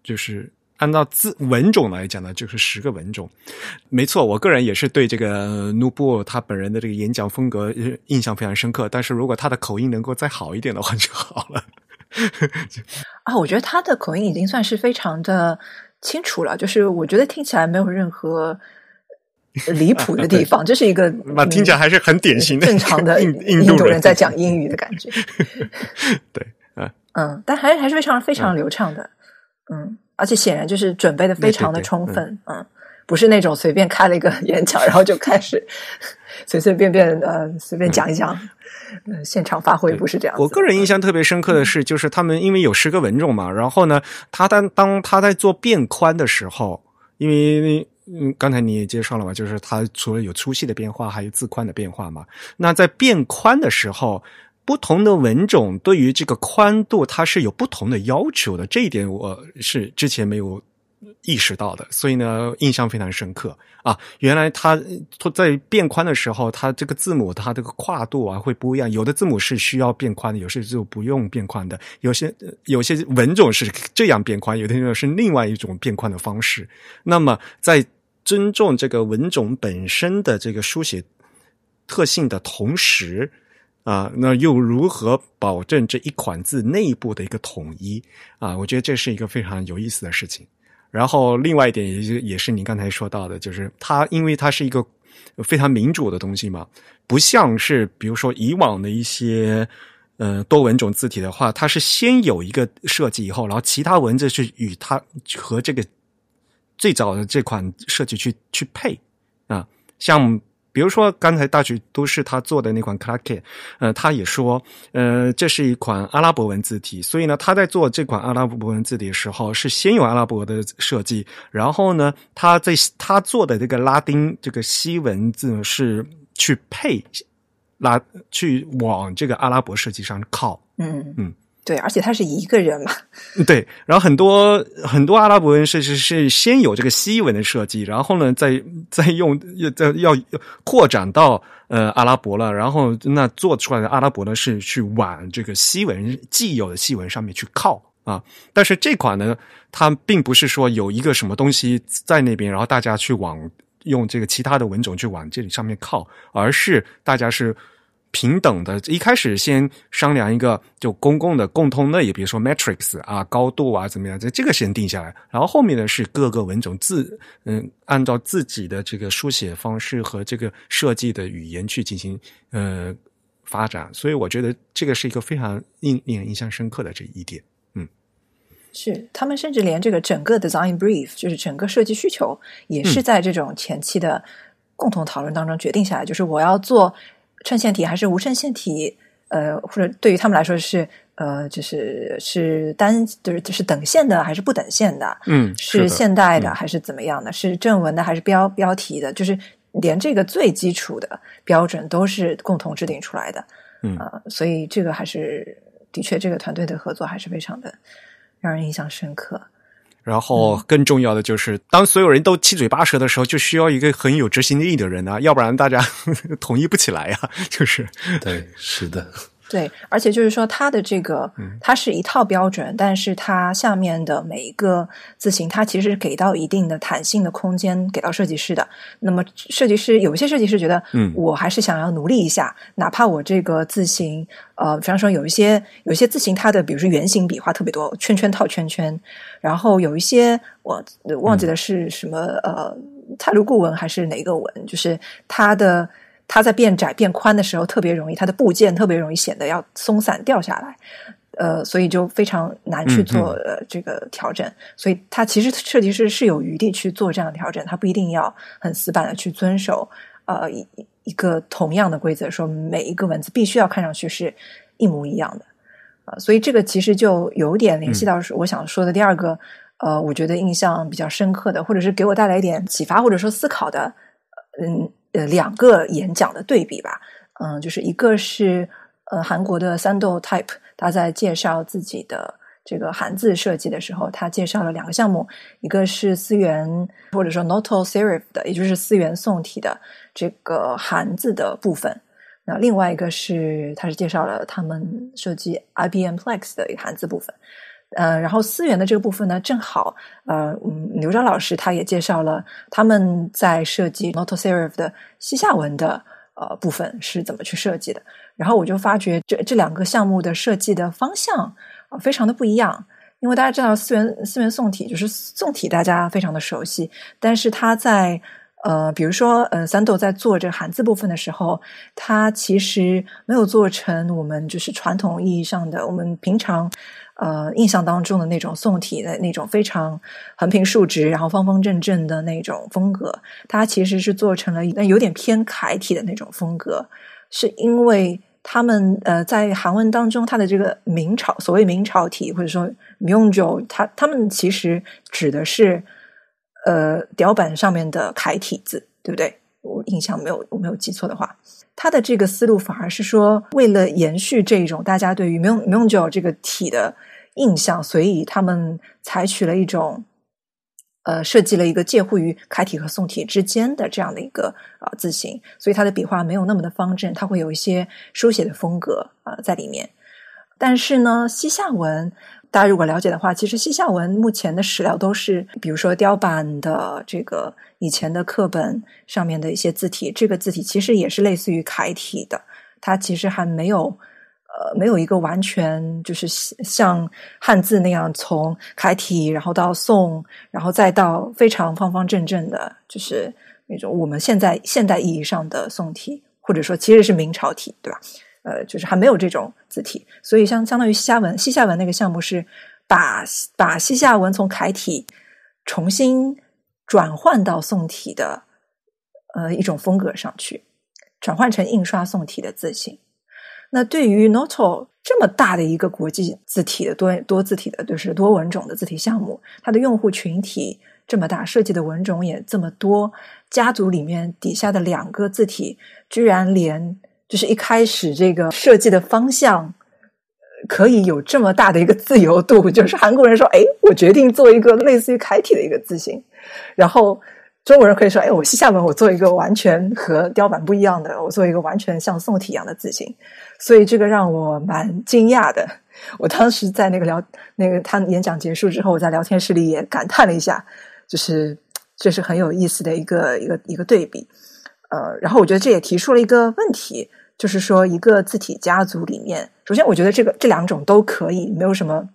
就是。按照字文种来讲呢，就是十个文种，没错。我个人也是对这个努布他本人的这个演讲风格印象非常深刻。但是如果他的口音能够再好一点的话就好了。啊，我觉得他的口音已经算是非常的清楚了，就是我觉得听起来没有任何离谱的地方，这是一个那听起来还是很典型的正常的印度人在讲英语的感觉。对，嗯嗯，但还是还是非常非常流畅的，嗯。而且显然就是准备的非常的充分，嗯，不是那种随便开了一个演讲，然后就开始 随随便便呃随便讲一讲，呃，现场发挥不是这样。我个人印象特别深刻的是，就是他们因为有十个文种嘛，然后呢，他当当他在做变宽的时候，因为嗯刚才你也介绍了嘛，就是他除了有粗细的变化，还有字宽的变化嘛。那在变宽的时候。不同的文种对于这个宽度，它是有不同的要求的。这一点我是之前没有意识到的，所以呢，印象非常深刻啊！原来它在变宽的时候，它这个字母它这个跨度啊会不一样。有的字母是需要变宽的，有些就不用变宽的。有些有些文种是这样变宽，有的是另外一种变宽的方式。那么，在尊重这个文种本身的这个书写特性的同时，啊，那又如何保证这一款字内部的一个统一啊？我觉得这是一个非常有意思的事情。然后另外一点，也也是你刚才说到的，就是它因为它是一个非常民主的东西嘛，不像是比如说以往的一些呃多文种字体的话，它是先有一个设计以后，然后其他文字去与它和这个最早的这款设计去去配啊，像。比如说，刚才大举都是他做的那款 c l a k e 呃，他也说，呃，这是一款阿拉伯文字体，所以呢，他在做这款阿拉伯文字体的时候，是先有阿拉伯的设计，然后呢，他在他做的这个拉丁这个西文字是去配拉去往这个阿拉伯设计上靠，嗯嗯。对，而且他是一个人嘛。对，然后很多很多阿拉伯人是是是先有这个西文的设计，然后呢，再再用要再要扩展到呃阿拉伯了，然后那做出来的阿拉伯呢是去往这个西文既有的西文上面去靠啊。但是这款呢，它并不是说有一个什么东西在那边，然后大家去往用这个其他的文种去往这里上面靠，而是大家是。平等的，一开始先商量一个就公共的共通的，也比如说 matrix 啊、高度啊怎么样，这这个先定下来，然后后面呢是各个文种自嗯按照自己的这个书写方式和这个设计的语言去进行呃发展，所以我觉得这个是一个非常令令人印象深刻的这一点。是，他们甚至连这个整个 design brief，就是整个设计需求，也是在这种前期的共同讨论当中决定下来。就是我要做衬线体还是无衬线体，呃，或者对于他们来说是呃，就是是单就是就是等线的还是不等线的，嗯，是现代的还是怎么样的？是正文的还是标标题的？就是连这个最基础的标准都是共同制定出来的，嗯啊，所以这个还是的确，这个团队的合作还是非常的。让人印象深刻。然后更重要的就是，当所有人都七嘴八舌的时候，就需要一个很有执行力的人啊，要不然大家 统一不起来呀。就是，对，是的。对，而且就是说，它的这个，它是一套标准，但是它下面的每一个字形，它其实给到一定的弹性的空间给到设计师的。那么，设计师有些设计师觉得，嗯，我还是想要努力一下，哪怕我这个字形，呃，比方说有一些有一些字形，它的比如说圆形笔画特别多，圈圈套圈圈，然后有一些我忘记的是什么，呃，泰卢固文还是哪个文，就是它的。它在变窄变宽的时候特别容易，它的部件特别容易显得要松散掉下来，呃，所以就非常难去做呃这个调整。所以它其实设计师是有余地去做这样的调整，他不一定要很死板的去遵守呃一一个同样的规则，说每一个文字必须要看上去是一模一样的啊。所以这个其实就有点联系到是我想说的第二个呃，我觉得印象比较深刻的，或者是给我带来一点启发或者说思考的，嗯。呃，两个演讲的对比吧，嗯，就是一个是呃韩国的三豆 Type，他在介绍自己的这个韩字设计的时候，他介绍了两个项目，一个是思源或者说 Noto Serif 的，也就是思源宋体的这个韩字的部分，那另外一个是他是介绍了他们设计 IBM Plex 的一个韩字部分。呃，然后思源的这个部分呢，正好呃，嗯，刘钊老师他也介绍了他们在设计 Noto Serif 的西夏文的呃部分是怎么去设计的。然后我就发觉这这两个项目的设计的方向啊，非常的不一样。因为大家知道思源思源宋体就是宋体，大家非常的熟悉，但是他在呃，比如说呃，三斗在做这个汉字部分的时候，他其实没有做成我们就是传统意义上的我们平常。呃，印象当中的那种宋体的那种非常横平竖直，然后方方正正的那种风格，它其实是做成了那有点偏楷体的那种风格，是因为他们呃在韩文当中，它的这个明朝所谓明朝体或者说明九，它他们其实指的是呃雕版上面的楷体字，对不对？我印象没有我没有记错的话。他的这个思路反而是说，为了延续这种大家对于 Mung Mungjo 这个体的印象，所以他们采取了一种，呃，设计了一个介乎于楷体和宋体之间的这样的一个啊字形，所以它的笔画没有那么的方正，它会有一些书写的风格啊在里面。但是呢，西夏文。大家如果了解的话，其实西夏文目前的史料都是，比如说雕版的这个以前的课本上面的一些字体，这个字体其实也是类似于楷体的，它其实还没有呃没有一个完全就是像汉字那样从楷体，然后到宋，然后再到非常方方正正的，就是那种我们现在现代意义上的宋体，或者说其实是明朝体，对吧？呃，就是还没有这种字体，所以相相当于西夏文，西夏文那个项目是把把西夏文从楷体重新转换到宋体的呃一种风格上去，转换成印刷宋体的字形。那对于 Noto 这么大的一个国际字体的多多字体的，就是多文种的字体项目，它的用户群体这么大，设计的文种也这么多，家族里面底下的两个字体居然连。就是一开始这个设计的方向可以有这么大的一个自由度，就是韩国人说：“哎，我决定做一个类似于楷体的一个字形。”然后中国人可以说：“哎，我西夏文我做一个完全和雕版不一样的，我做一个完全像宋体一样的字形。”所以这个让我蛮惊讶的。我当时在那个聊那个他演讲结束之后，我在聊天室里也感叹了一下，就是这是很有意思的一个一个一个对比。呃，然后我觉得这也提出了一个问题。就是说一个字体家族里面，首先我觉得这个这两种都可以，没有什么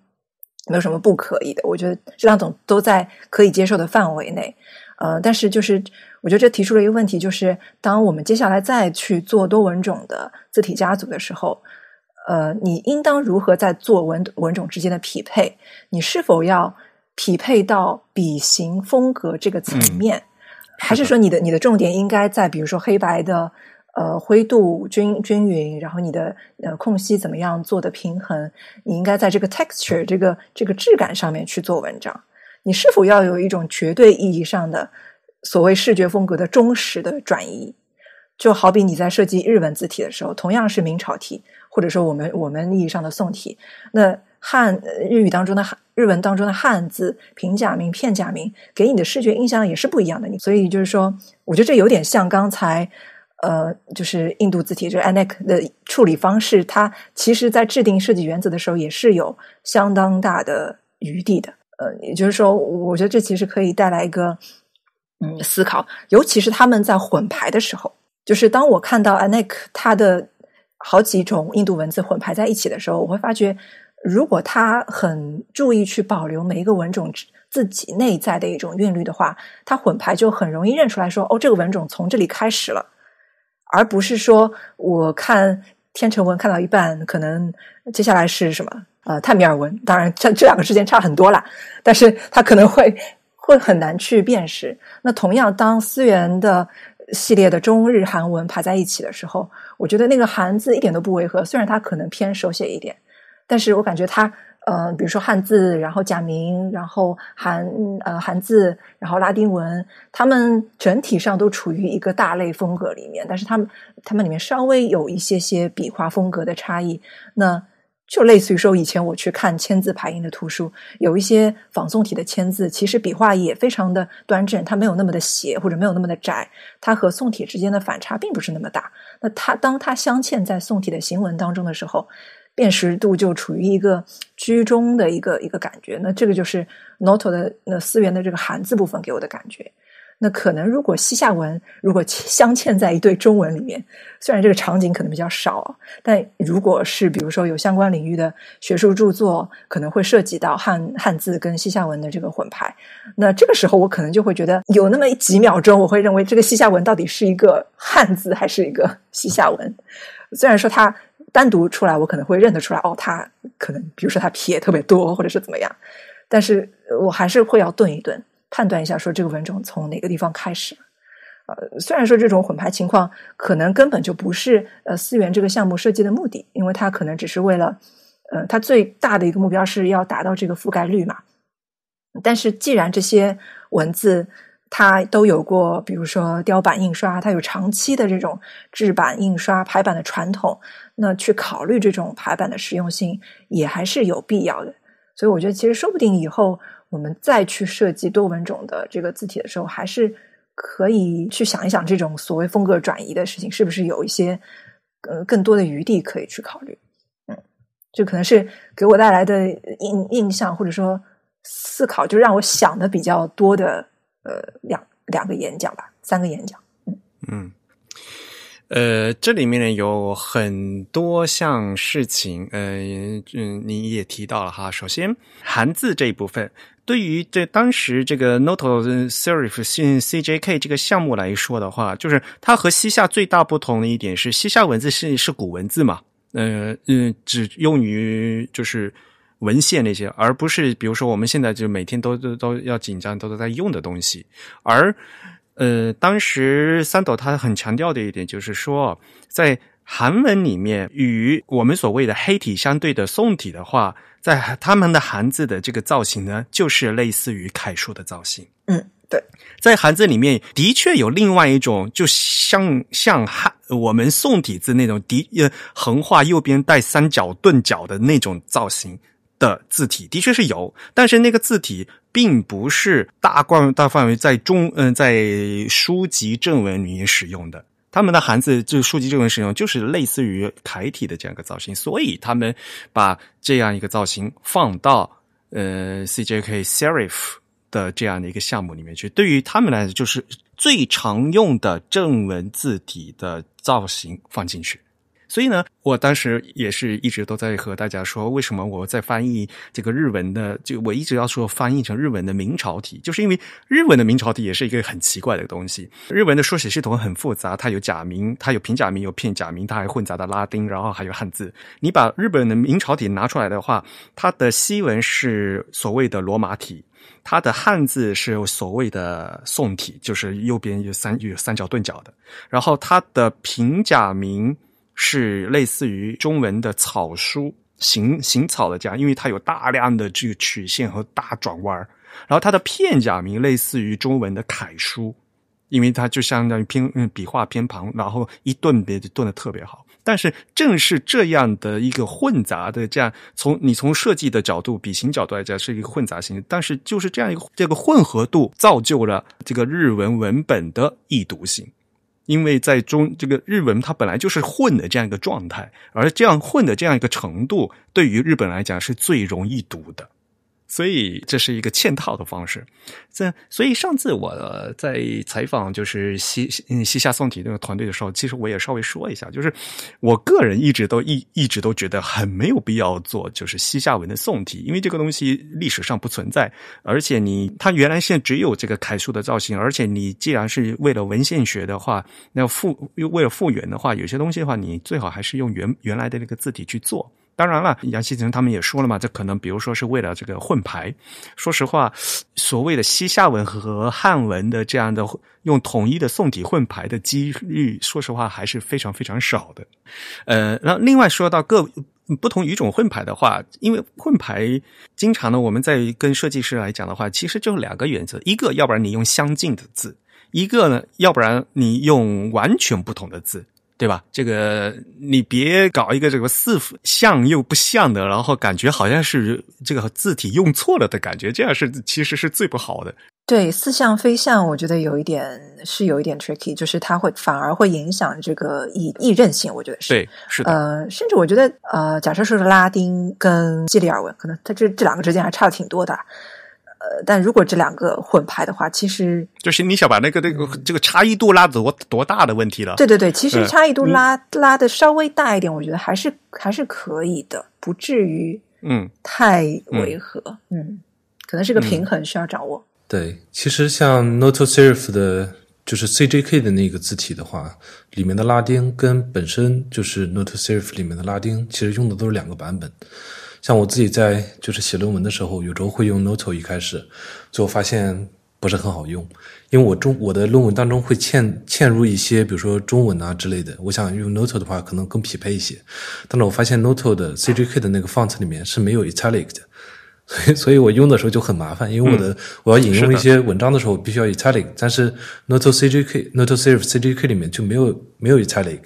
没有什么不可以的。我觉得这两种都在可以接受的范围内。呃，但是就是我觉得这提出了一个问题，就是当我们接下来再去做多文种的字体家族的时候，呃，你应当如何在做文文种之间的匹配？你是否要匹配到笔形风格这个层面，还是说你的你的重点应该在比如说黑白的呃灰度均均匀，然后你的呃空隙怎么样做的平衡？你应该在这个 texture 这个这个质感上面去做文章。你是否要有一种绝对意义上的所谓视觉风格的忠实的转移？就好比你在设计日文字体的时候，同样是明朝体，或者说我们我们意义上的宋体，那汉日语当中的汉日文当中的汉字平假名片假名，给你的视觉印象也是不一样的。所以就是说，我觉得这有点像刚才呃，就是印度字体就是 ANEC 的处理方式，它其实在制定设计原则的时候也是有相当大的余地的。呃，也就是说，我觉得这其实可以带来一个嗯思考，尤其是他们在混排的时候，就是当我看到 Anik 他的好几种印度文字混排在一起的时候，我会发觉，如果他很注意去保留每一个文种自己内在的一种韵律的话，他混排就很容易认出来说，哦，这个文种从这里开始了，而不是说我看天成文看到一半，可能接下来是什么。呃，泰米尔文，当然这这两个之间差很多啦，但是它可能会会很难去辨识。那同样，当思源的系列的中日韩文排在一起的时候，我觉得那个韩字一点都不违和。虽然它可能偏手写一点，但是我感觉它，呃，比如说汉字，然后假名，然后韩呃韩字，然后拉丁文，他们整体上都处于一个大类风格里面，但是他们他们里面稍微有一些些笔画风格的差异。那就类似于说，以前我去看签字排印的图书，有一些仿宋体的签字，其实笔画也非常的端正，它没有那么的斜或者没有那么的窄，它和宋体之间的反差并不是那么大。那它当它镶嵌在宋体的行文当中的时候，辨识度就处于一个居中的一个一个感觉。那这个就是 Noto 的那思源的这个韩字部分给我的感觉。那可能，如果西夏文如果镶嵌在一对中文里面，虽然这个场景可能比较少，但如果是比如说有相关领域的学术著作，可能会涉及到汉汉字跟西夏文的这个混排。那这个时候，我可能就会觉得有那么几秒钟，我会认为这个西夏文到底是一个汉字还是一个西夏文。虽然说它单独出来，我可能会认得出来，哦，它可能比如说它撇特别多，或者是怎么样，但是我还是会要顿一顿。判断一下，说这个文种从哪个地方开始？呃，虽然说这种混排情况可能根本就不是呃思源这个项目设计的目的，因为它可能只是为了，呃，它最大的一个目标是要达到这个覆盖率嘛。但是既然这些文字它都有过，比如说雕版印刷，它有长期的这种制版印刷排版的传统，那去考虑这种排版的实用性也还是有必要的。所以我觉得，其实说不定以后。我们再去设计多文种的这个字体的时候，还是可以去想一想这种所谓风格转移的事情，是不是有一些呃更多的余地可以去考虑？嗯，这可能是给我带来的印印象或者说思考，就让我想的比较多的呃两两个演讲吧，三个演讲。嗯嗯。呃，这里面呢有很多项事情，呃，嗯，你也提到了哈。首先，韩字这一部分，对于这当时这个 Noto Serif CJK 这个项目来说的话，就是它和西夏最大不同的一点是，西夏文字是是古文字嘛，呃嗯，只用于就是文献那些，而不是比如说我们现在就每天都都都要紧张，都都在用的东西，而。呃，当时三斗他很强调的一点就是说，在韩文里面，与我们所谓的黑体相对的宋体的话，在他们的韩字的这个造型呢，就是类似于楷书的造型。嗯，对，在韩字里面的确有另外一种，就像像汉我们宋体字那种的呃横画右边带三角钝角的那种造型。的字体的确是有，但是那个字体并不是大范大范围在中嗯在书籍正文里面使用的。他们的汉字就书籍正文使用就是类似于楷体的这样一个造型，所以他们把这样一个造型放到呃 CJK Serif 的这样的一个项目里面去。对于他们来说，就是最常用的正文字体的造型放进去。所以呢，我当时也是一直都在和大家说，为什么我在翻译这个日文的，就我一直要说翻译成日文的明朝体，就是因为日文的明朝体也是一个很奇怪的东西。日文的书写系统很复杂，它有假名，它有平假名，有片假名，它还混杂的拉丁，然后还有汉字。你把日本的明朝体拿出来的话，它的西文是所谓的罗马体。它的汉字是所谓的宋体，就是右边有三有三角钝角的。然后它的平假名是类似于中文的草书行行草的这样，因为它有大量的这个曲线和大转弯然后它的片假名类似于中文的楷书，因为它就相当于偏嗯笔画偏旁，然后一顿别就顿的特别好。但是正是这样的一个混杂的这样，从你从设计的角度、笔形角度来讲是一个混杂型，但是就是这样一个这个混合度造就了这个日文文本的易读性，因为在中这个日文它本来就是混的这样一个状态，而这样混的这样一个程度，对于日本来讲是最容易读的。所以这是一个嵌套的方式，这所以上次我在采访就是西西夏宋体那个团队的时候，其实我也稍微说一下，就是我个人一直都一一直都觉得很没有必要做就是西夏文的宋体，因为这个东西历史上不存在，而且你它原来现在只有这个楷书的造型，而且你既然是为了文献学的话，那复又为了复原的话，有些东西的话，你最好还是用原原来的那个字体去做。当然了，杨希成他们也说了嘛，这可能比如说是为了这个混排。说实话，所谓的西夏文和汉文的这样的用统一的宋体混排的几率，说实话还是非常非常少的。呃，然后另外说到各不同语种混排的话，因为混排经常呢，我们在跟设计师来讲的话，其实就两个原则：一个，要不然你用相近的字；一个呢，要不然你用完全不同的字。对吧？这个你别搞一个这个似像又不像的，然后感觉好像是这个字体用错了的感觉，这样是其实是最不好的。对，似像非像，我觉得有一点是有一点 tricky，就是它会反而会影响这个易易认性。我觉得是对，是的。呃，甚至我觉得呃，假设说是拉丁跟基里尔文，可能它这这两个之间还差的挺多的。呃，但如果这两个混排的话，其实就是你想把那个那个这个差异度拉多多大的问题了？对对对，其实差异度拉拉的稍微大一点，我觉得还是还是可以的，不至于嗯太违和。嗯，可能是个平衡需要掌握。对，其实像 Noto Serif 的，就是 CJK 的那个字体的话，里面的拉丁跟本身就是 Noto Serif 里面的拉丁，其实用的都是两个版本。像我自己在就是写论文的时候，有时候会用 Noto 一开始，最后发现不是很好用，因为我中我的论文当中会嵌嵌入一些，比如说中文啊之类的，我想用 Noto 的话可能更匹配一些，但是我发现 Noto 的 CJK 的那个 font 里面是没有 italic 的，所以所以我用的时候就很麻烦，因为我的我要引用一些文章的时候必须要 italic，但是 Noto CJK Noto Serif CJK 里面就没有没有 italic，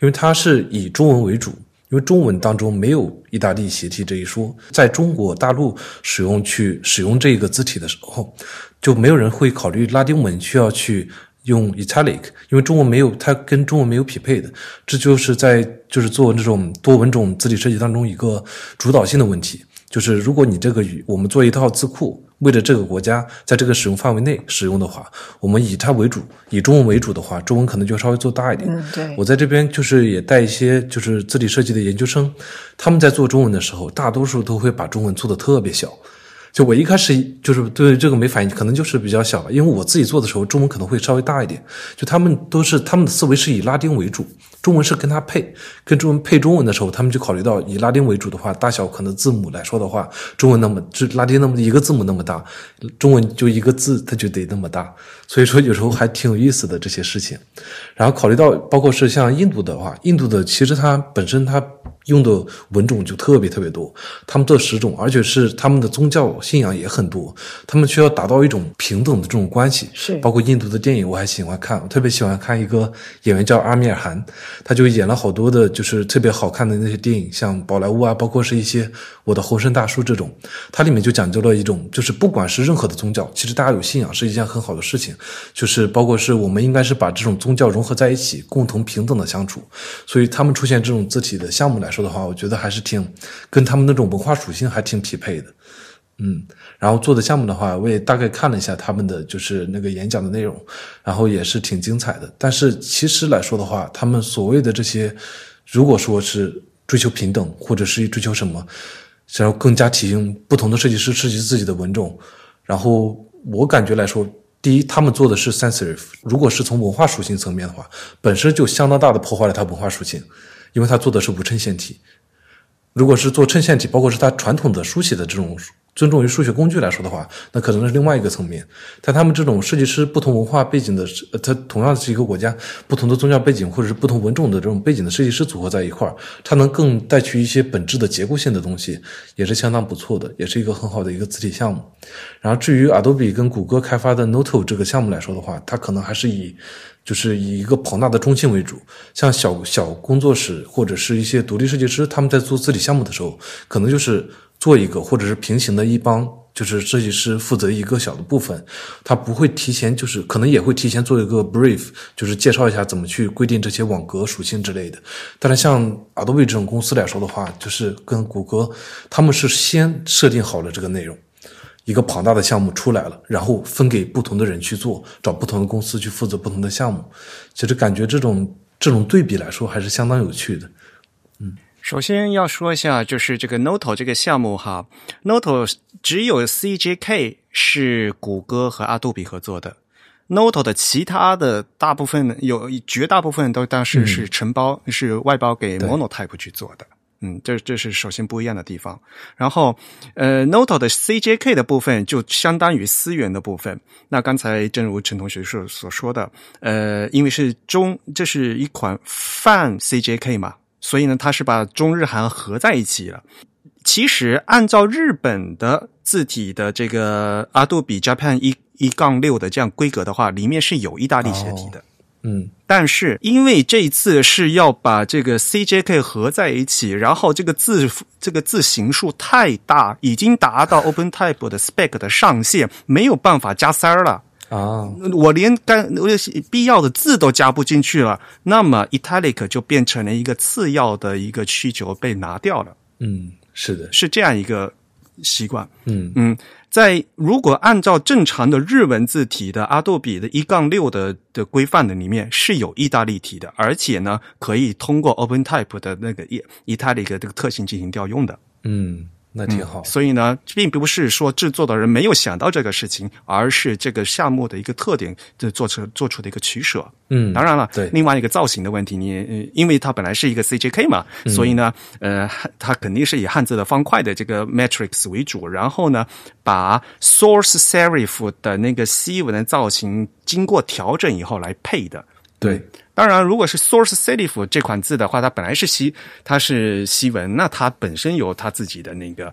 因为它是以中文为主。因为中文当中没有意大利斜体这一说，在中国大陆使用去使用这个字体的时候，就没有人会考虑拉丁文需要去用 italic，因为中文没有它跟中文没有匹配的，这就是在就是做这种多文种字体设计当中一个主导性的问题，就是如果你这个语我们做一套字库。为了这个国家在这个使用范围内使用的话，我们以它为主，以中文为主的话，中文可能就稍微做大一点。嗯，对。我在这边就是也带一些就是字体设计的研究生，他们在做中文的时候，大多数都会把中文做的特别小。就我一开始就是对这个没反应，可能就是比较小吧，因为我自己做的时候，中文可能会稍微大一点。就他们都是他们的思维是以拉丁为主，中文是跟它配，跟中文配中文的时候，他们就考虑到以拉丁为主的话，大小可能字母来说的话，中文那么就拉丁那么一个字母那么大，中文就一个字它就得那么大，所以说有时候还挺有意思的这些事情。然后考虑到包括是像印度的话，印度的其实它本身它。用的文种就特别特别多，他们这十种，而且是他们的宗教信仰也很多，他们需要达到一种平等的这种关系。是，包括印度的电影，我还喜欢看，我特别喜欢看一个演员叫阿米尔汗，他就演了好多的，就是特别好看的那些电影，像宝莱坞啊，包括是一些我的猴神大叔这种，它里面就讲究了一种，就是不管是任何的宗教，其实大家有信仰是一件很好的事情，就是包括是我们应该是把这种宗教融合在一起，共同平等的相处，所以他们出现这种字体的项目来。说的话，我觉得还是挺跟他们那种文化属性还挺匹配的，嗯。然后做的项目的话，我也大概看了一下他们的就是那个演讲的内容，然后也是挺精彩的。但是其实来说的话，他们所谓的这些如果说是追求平等，或者是追求什么，想要更加体现不同的设计师设计自己的文种，然后我感觉来说，第一，他们做的是 sensitive，如果是从文化属性层面的话，本身就相当大的破坏了它文化属性，因为它做的是无衬线体。如果是做衬线体，包括是它传统的书写的这种。尊重于数学工具来说的话，那可能是另外一个层面。但他们这种设计师不同文化背景的，呃，他同样是一个国家不同的宗教背景或者是不同文种的这种背景的设计师组合在一块儿，它能更带去一些本质的结构性的东西，也是相当不错的，也是一个很好的一个字体项目。然后至于 Adobe 跟谷歌开发的 Noto 这个项目来说的话，它可能还是以就是以一个庞大的中心为主，像小小工作室或者是一些独立设计师，他们在做字体项目的时候，可能就是。做一个，或者是平行的一帮，就是设计师负责一个小的部分，他不会提前，就是可能也会提前做一个 brief，就是介绍一下怎么去规定这些网格属性之类的。但是像 Adobe 这种公司来说的话，就是跟谷歌，他们是先设定好了这个内容，一个庞大的项目出来了，然后分给不同的人去做，找不同的公司去负责不同的项目。其实感觉这种这种对比来说，还是相当有趣的。嗯首先要说一下，就是这个 Noto 这个项目哈，Noto 只有 CJK 是谷歌和阿杜比合作的，Noto 的其他的大部分有绝大部分都当时是承包，是外包给 Monotype 去做的。嗯，这这是首先不一样的地方。然后，呃，Noto 的 CJK 的部分就相当于思源的部分。那刚才正如陈同学所所说的，呃，因为是中，这是一款泛 CJK 嘛。所以呢，它是把中日韩合在一起了。其实按照日本的字体的这个阿杜比 Japan 一一杠六的这样规格的话，里面是有意大利斜体的。嗯，但是因为这一次是要把这个 CJK 合在一起，然后这个字这个字形数太大，已经达到 OpenType 的 spec 的上限，没有办法加塞儿了。啊，我连干必要的字都加不进去了，那么 italic 就变成了一个次要的一个需求被拿掉了。嗯，是的，是这样一个习惯。嗯嗯，在如果按照正常的日文字体的阿杜比的一杠六的的规范的里面是有意大利体的，而且呢可以通过 OpenType 的那个意意大利的这个特性进行调用的。嗯。那挺好，所以呢，并不是说制作的人没有想到这个事情，而是这个项目的一个特点，就做出做出的一个取舍。嗯，当然了，对，另外一个造型的问题，你因为它本来是一个 CJK 嘛，所以呢，呃，它肯定是以汉字的方块的这个 matrix 为主，然后呢，把 source serif 的那个西文的造型经过调整以后来配的。对，当然，如果是 source serif 这款字的话，它本来是西，它是西文，那它本身有它自己的那个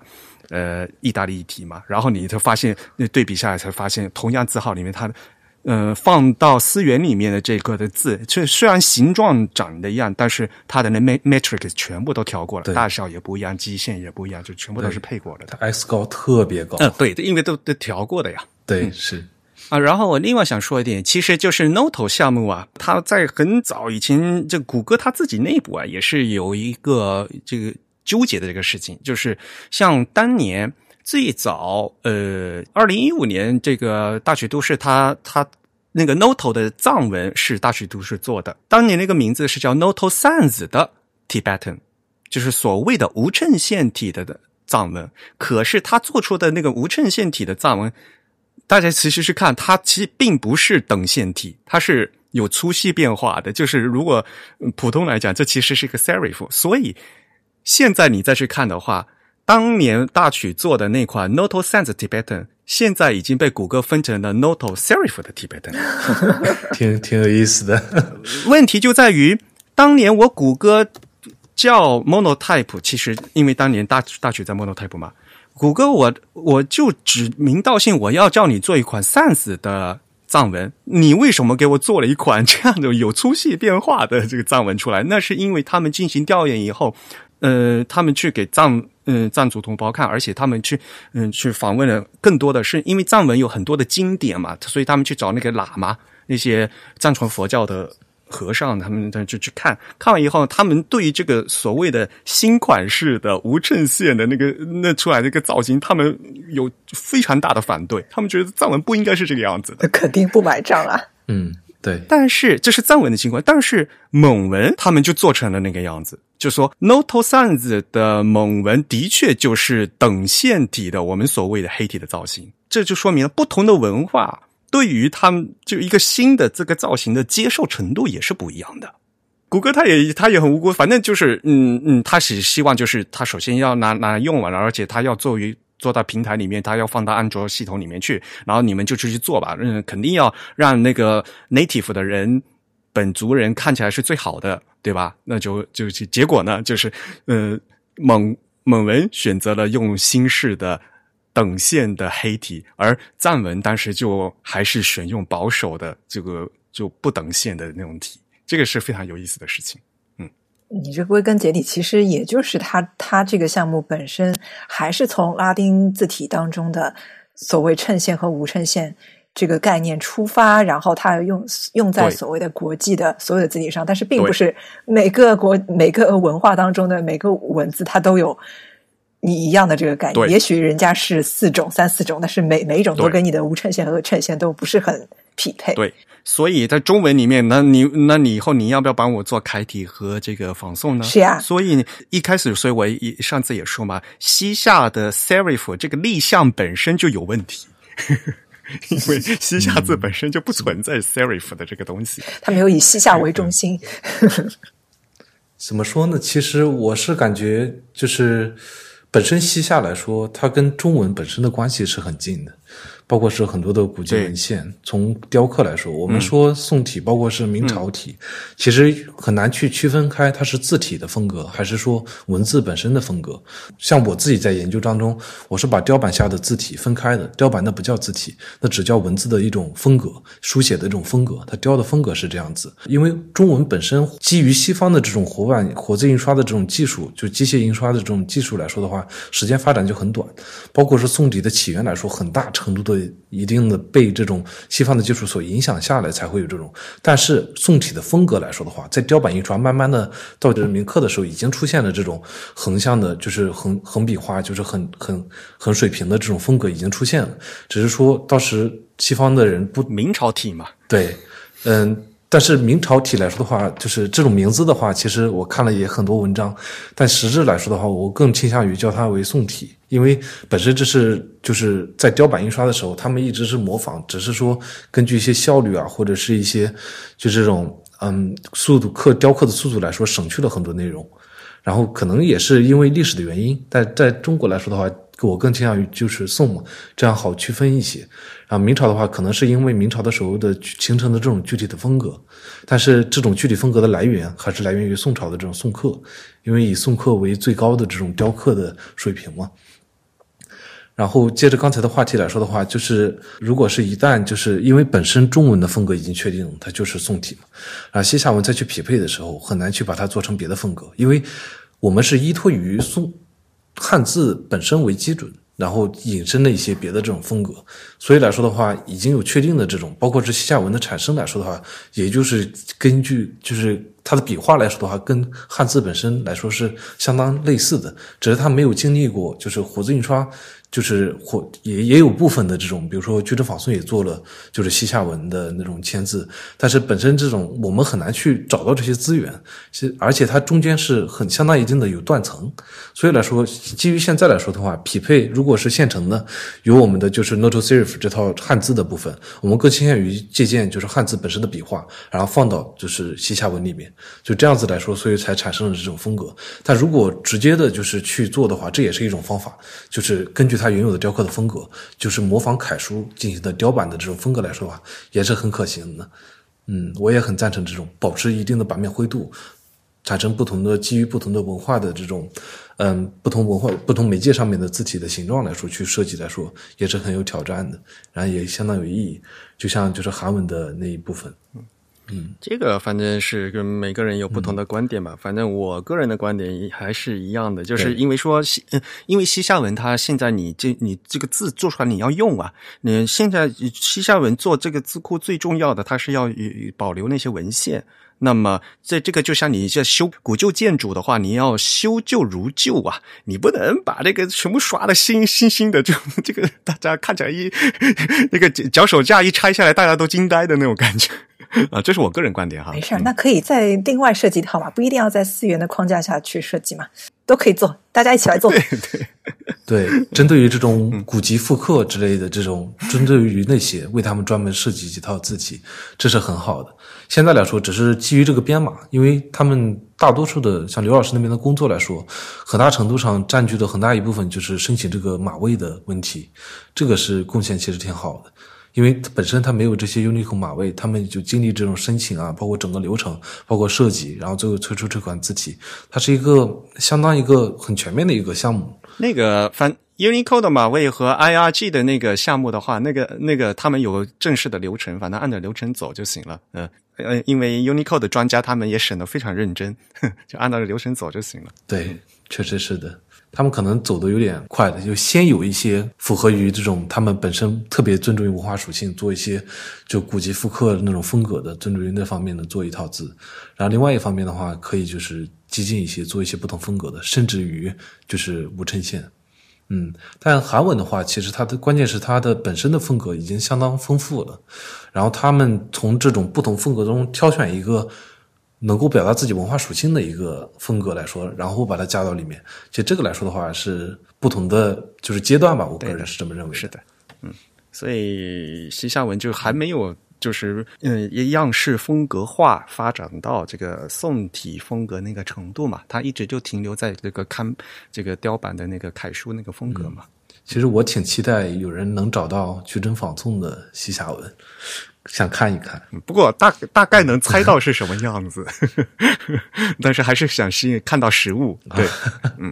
呃意大利体嘛。然后你就发现，那对比下来才发现，同样字号里面，它呃放到思源里面的这个的字，这虽然形状长得一样，但是它的那 matrix 全部都调过了，大小也不一样，基线也不一样，就全部都是配过的。它。X 高特别高，嗯，对，因为都都调过的呀。对，是。啊，然后我另外想说一点，其实就是 Noto 项目啊，它在很早以前，这谷歌它自己内部啊，也是有一个这个纠结的这个事情，就是像当年最早，呃，二零一五年这个大曲都市，它它那个 Noto 的藏文是大曲都市做的，当年那个名字是叫 Noto Sans 的 Tibetan，就是所谓的无衬线体的的藏文，可是他做出的那个无衬线体的藏文。大家其实是看它，其实并不是等线体，它是有粗细变化的。就是如果普通来讲，这其实是一个 serif。所以现在你再去看的话，当年大曲做的那款 Noto Sans Tibetan，现在已经被谷歌分成了 Noto Serif 的 Tibetan，挺挺有意思的。问题就在于，当年我谷歌叫 Monotype，其实因为当年大大曲在 Monotype 嘛。谷歌，我我就指名道姓，我要叫你做一款 Sans 的藏文，你为什么给我做了一款这样的有粗细变化的这个藏文出来？那是因为他们进行调研以后，呃，他们去给藏嗯藏族同胞看，而且他们去嗯去访问了更多的是因为藏文有很多的经典嘛，所以他们去找那个喇嘛那些藏传佛教的。和尚他们就去看看完以后，他们对于这个所谓的新款式的无衬线的那个那出来的一个造型，他们有非常大的反对。他们觉得藏文不应该是这个样子的，肯定不买账啊。嗯，对，但是这是藏文的情况，但是蒙文他们就做成了那个样子，就说 Noto Sans 的蒙文的确就是等线体的我们所谓的黑体的造型，这就说明了不同的文化对于他们就一个新的这个造型的接受程度也是不一样的。谷歌他也他也很无辜，反正就是嗯嗯，他是希望就是他首先要拿拿来用完了，而且他要作为做到平台里面，他要放到安卓系统里面去，然后你们就去去做吧，嗯，肯定要让那个 native 的人本族人看起来是最好的，对吧？那就就结果呢，就是呃蒙蒙文选择了用新式的等线的黑体，而藏文当时就还是选用保守的这个就不等线的那种体。这个是非常有意思的事情，嗯，你这归根结底其实也就是它它这个项目本身还是从拉丁字体当中的所谓衬线和无衬线这个概念出发，然后它用用在所谓的国际的所有的字体上，但是并不是每个国每个文化当中的每个文字它都有你一样的这个概念。也许人家是四种三四种，但是每每一种都跟你的无衬线和衬线都不是很匹配。对。所以在中文里面，那你那你以后你要不要帮我做楷体和这个仿宋呢？是呀。所以一开始，所以我一上次也说嘛，西夏的 serif 这个立项本身就有问题，因为西夏字本身就不存在 serif 的这个东西，它没有以西夏为中心。怎么说呢？其实我是感觉，就是本身西夏来说，它跟中文本身的关系是很近的。包括是很多的古籍文献，从雕刻来说，我们说宋体，包括是明朝体，其实很难去区分开它是字体的风格，还是说文字本身的风格。像我自己在研究当中，我是把雕版下的字体分开的，雕版那不叫字体，那只叫文字的一种风格，书写的一种风格，它雕的风格是这样子。因为中文本身基于西方的这种活版活字印刷的这种技术，就机械印刷的这种技术来说的话，时间发展就很短。包括是宋体的起源来说，很大程度的。一定的被这种西方的技术所影响下来，才会有这种。但是宋体的风格来说的话，在雕版印刷慢慢的到这铭刻的时候，已经出现了这种横向的，就是横横笔画，就是很很很水平的这种风格已经出现了。只是说到时西方的人不明朝体嘛，对，嗯。但是明朝体来说的话，就是这种名字的话，其实我看了也很多文章，但实质来说的话，我更倾向于叫它为宋体，因为本身这是就是在雕版印刷的时候，他们一直是模仿，只是说根据一些效率啊，或者是一些就这种嗯速度刻雕刻的速度来说，省去了很多内容，然后可能也是因为历史的原因，但在中国来说的话。我更倾向于就是宋嘛，这样好区分一些。然后明朝的话，可能是因为明朝的时候的形成的这种具体的风格，但是这种具体风格的来源还是来源于宋朝的这种宋刻，因为以宋刻为最高的这种雕刻的水平嘛。然后接着刚才的话题来说的话，就是如果是一旦就是因为本身中文的风格已经确定，它就是宋体嘛，啊，西夏文再去匹配的时候，很难去把它做成别的风格，因为我们是依托于宋。汉字本身为基准，然后引申的一些别的这种风格，所以来说的话，已经有确定的这种，包括是西夏文的产生来说的话，也就是根据就是它的笔画来说的话，跟汉字本身来说是相当类似的，只是它没有经历过就是活字印刷。就是或也也有部分的这种，比如说居正仿宋也做了，就是西夏文的那种签字，但是本身这种我们很难去找到这些资源，其而且它中间是很相当一定的有断层，所以来说，基于现在来说的话，匹配如果是现成的，有我们的就是 Noto Serif 这套汉字的部分，我们更倾向于借鉴就是汉字本身的笔画，然后放到就是西夏文里面，就这样子来说，所以才产生了这种风格。但如果直接的就是去做的话，这也是一种方法，就是根据。它原有的雕刻的风格，就是模仿楷书进行的雕版的这种风格来说的话，也是很可行的。嗯，我也很赞成这种保持一定的版面灰度，产生不同的基于不同的文化的这种，嗯，不同文化、不同媒介上面的字体的形状来说去设计来说，也是很有挑战的，然后也相当有意义。就像就是韩文的那一部分。这个反正是跟每个人有不同的观点吧。反正我个人的观点还是一样的，就是因为说西，因为西夏文它现在你这你这个字做出来你要用啊。你现在西夏文做这个字库最重要的，它是要保留那些文献。那么在这个就像你这修古旧建筑的话，你要修旧如旧啊，你不能把这个全部刷的新新新的，就 这个大家看起来一 那个脚手架一拆下来，大家都惊呆的那种感觉。啊，这是我个人观点哈。没事儿，那可以再另外设计一套嘛，不一定要在四元的框架下去设计嘛，都可以做，大家一起来做。对 对。对，针对于这种古籍复刻之类的这种，针对于那些为他们专门设计几套字体，这是很好的。现在来说，只是基于这个编码，因为他们大多数的像刘老师那边的工作来说，很大程度上占据的很大一部分就是申请这个码位的问题，这个是贡献其实挺好的。因为本身它没有这些 Unicode 码位，他们就经历这种申请啊，包括整个流程，包括设计，然后最后推出这款字体，它是一个相当一个很全面的一个项目。那个反 Unicode 码位和 IRG 的那个项目的话，那个那个他们有正式的流程，反正按照流程走就行了。嗯呃，因为 Unicode 的专家他们也审得非常认真，就按照流程走就行了。对，确实是的。他们可能走的有点快的，就先有一些符合于这种他们本身特别尊重于文化属性，做一些就古籍复刻那种风格的，尊重于那方面的做一套字。然后另外一方面的话，可以就是激进一些，做一些不同风格的，甚至于就是无衬线。嗯，但韩文的话，其实它的关键是它的本身的风格已经相当丰富了。然后他们从这种不同风格中挑选一个。能够表达自己文化属性的一个风格来说，然后把它加到里面，其实这个来说的话是不同的就是阶段吧，我个人是这么认为。是的，嗯，所以西夏文就还没有就是嗯样式风格化发展到这个宋体风格那个程度嘛，它一直就停留在这个看这个雕版的那个楷书那个风格嘛。其实我挺期待有人能找到去真仿宋的西夏文。想看一看，不过大大概能猜到是什么样子，但是还是想先看到实物。对，嗯，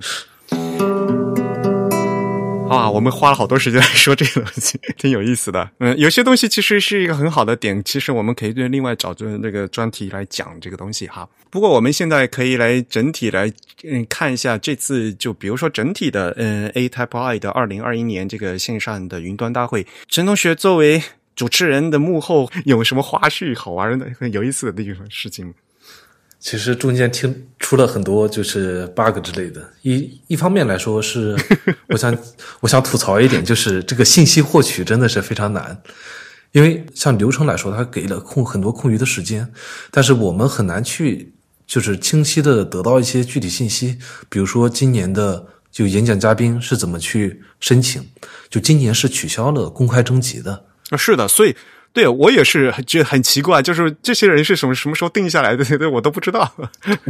啊，我们花了好多时间来说这个东西，挺有意思的。嗯，有些东西其实是一个很好的点，其实我们可以对另外找这那个专题来讲这个东西哈。不过我们现在可以来整体来嗯看一下这次，就比如说整体的嗯 A Type I 的二零二一年这个线上的云端大会，陈同学作为。主持人的幕后有什么花絮、好玩的、很有意思的地方事情？其实中间听出了很多就是 bug 之类的。一一方面来说是，我想我想吐槽一点，就是这个信息获取真的是非常难。因为像流程来说，它给了空很多空余的时间，但是我们很难去就是清晰的得到一些具体信息。比如说今年的就演讲嘉宾是怎么去申请？就今年是取消了公开征集的。啊，是的，所以对我也是觉得很奇怪，就是这些人是什么什么时候定下来的？我都不知道。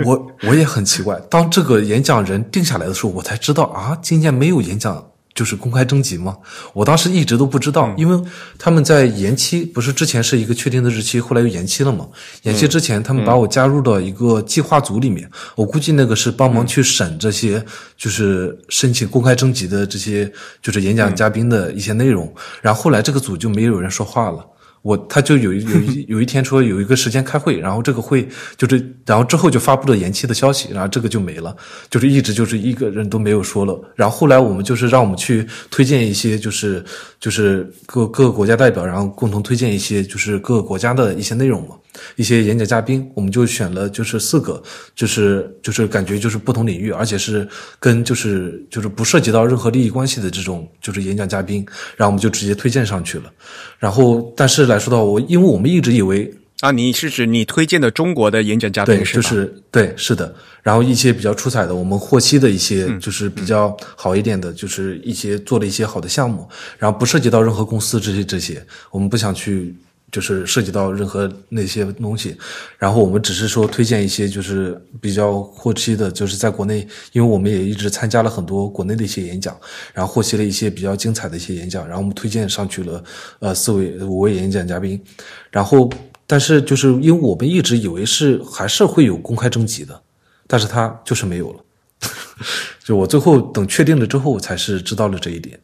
我我也很奇怪，当这个演讲人定下来的时候，我才知道啊，今年没有演讲。就是公开征集吗？我当时一直都不知道，因为他们在延期，不是之前是一个确定的日期，后来又延期了嘛？延期之前，他们把我加入到一个计划组里面，我估计那个是帮忙去审这些，就是申请公开征集的这些，就是演讲嘉宾的一些内容。然后后来这个组就没有人说话了。我他就有一有一有一天说有一个时间开会，然后这个会就是然后之后就发布了延期的消息，然后这个就没了，就是一直就是一个人都没有说了。然后后来我们就是让我们去推荐一些就是就是各各个国家代表，然后共同推荐一些就是各个国家的一些内容嘛。一些演讲嘉宾，我们就选了就是四个，就是就是感觉就是不同领域，而且是跟就是就是不涉及到任何利益关系的这种就是演讲嘉宾，然后我们就直接推荐上去了。然后但是来说到我，因为我们一直以为啊，你是指你推荐的中国的演讲嘉宾对，就是对，是的。然后一些比较出彩的，我们获悉的一些就是比较好一点的，就是一些做了一些好的项目，然后不涉及到任何公司这些这些，我们不想去。就是涉及到任何那些东西，然后我们只是说推荐一些就是比较获期的，就是在国内，因为我们也一直参加了很多国内的一些演讲，然后获悉了一些比较精彩的一些演讲，然后我们推荐上去了，呃，四位五位演讲嘉宾，然后但是就是因为我们一直以为是还是会有公开征集的，但是他就是没有了，就我最后等确定了之后才是知道了这一点，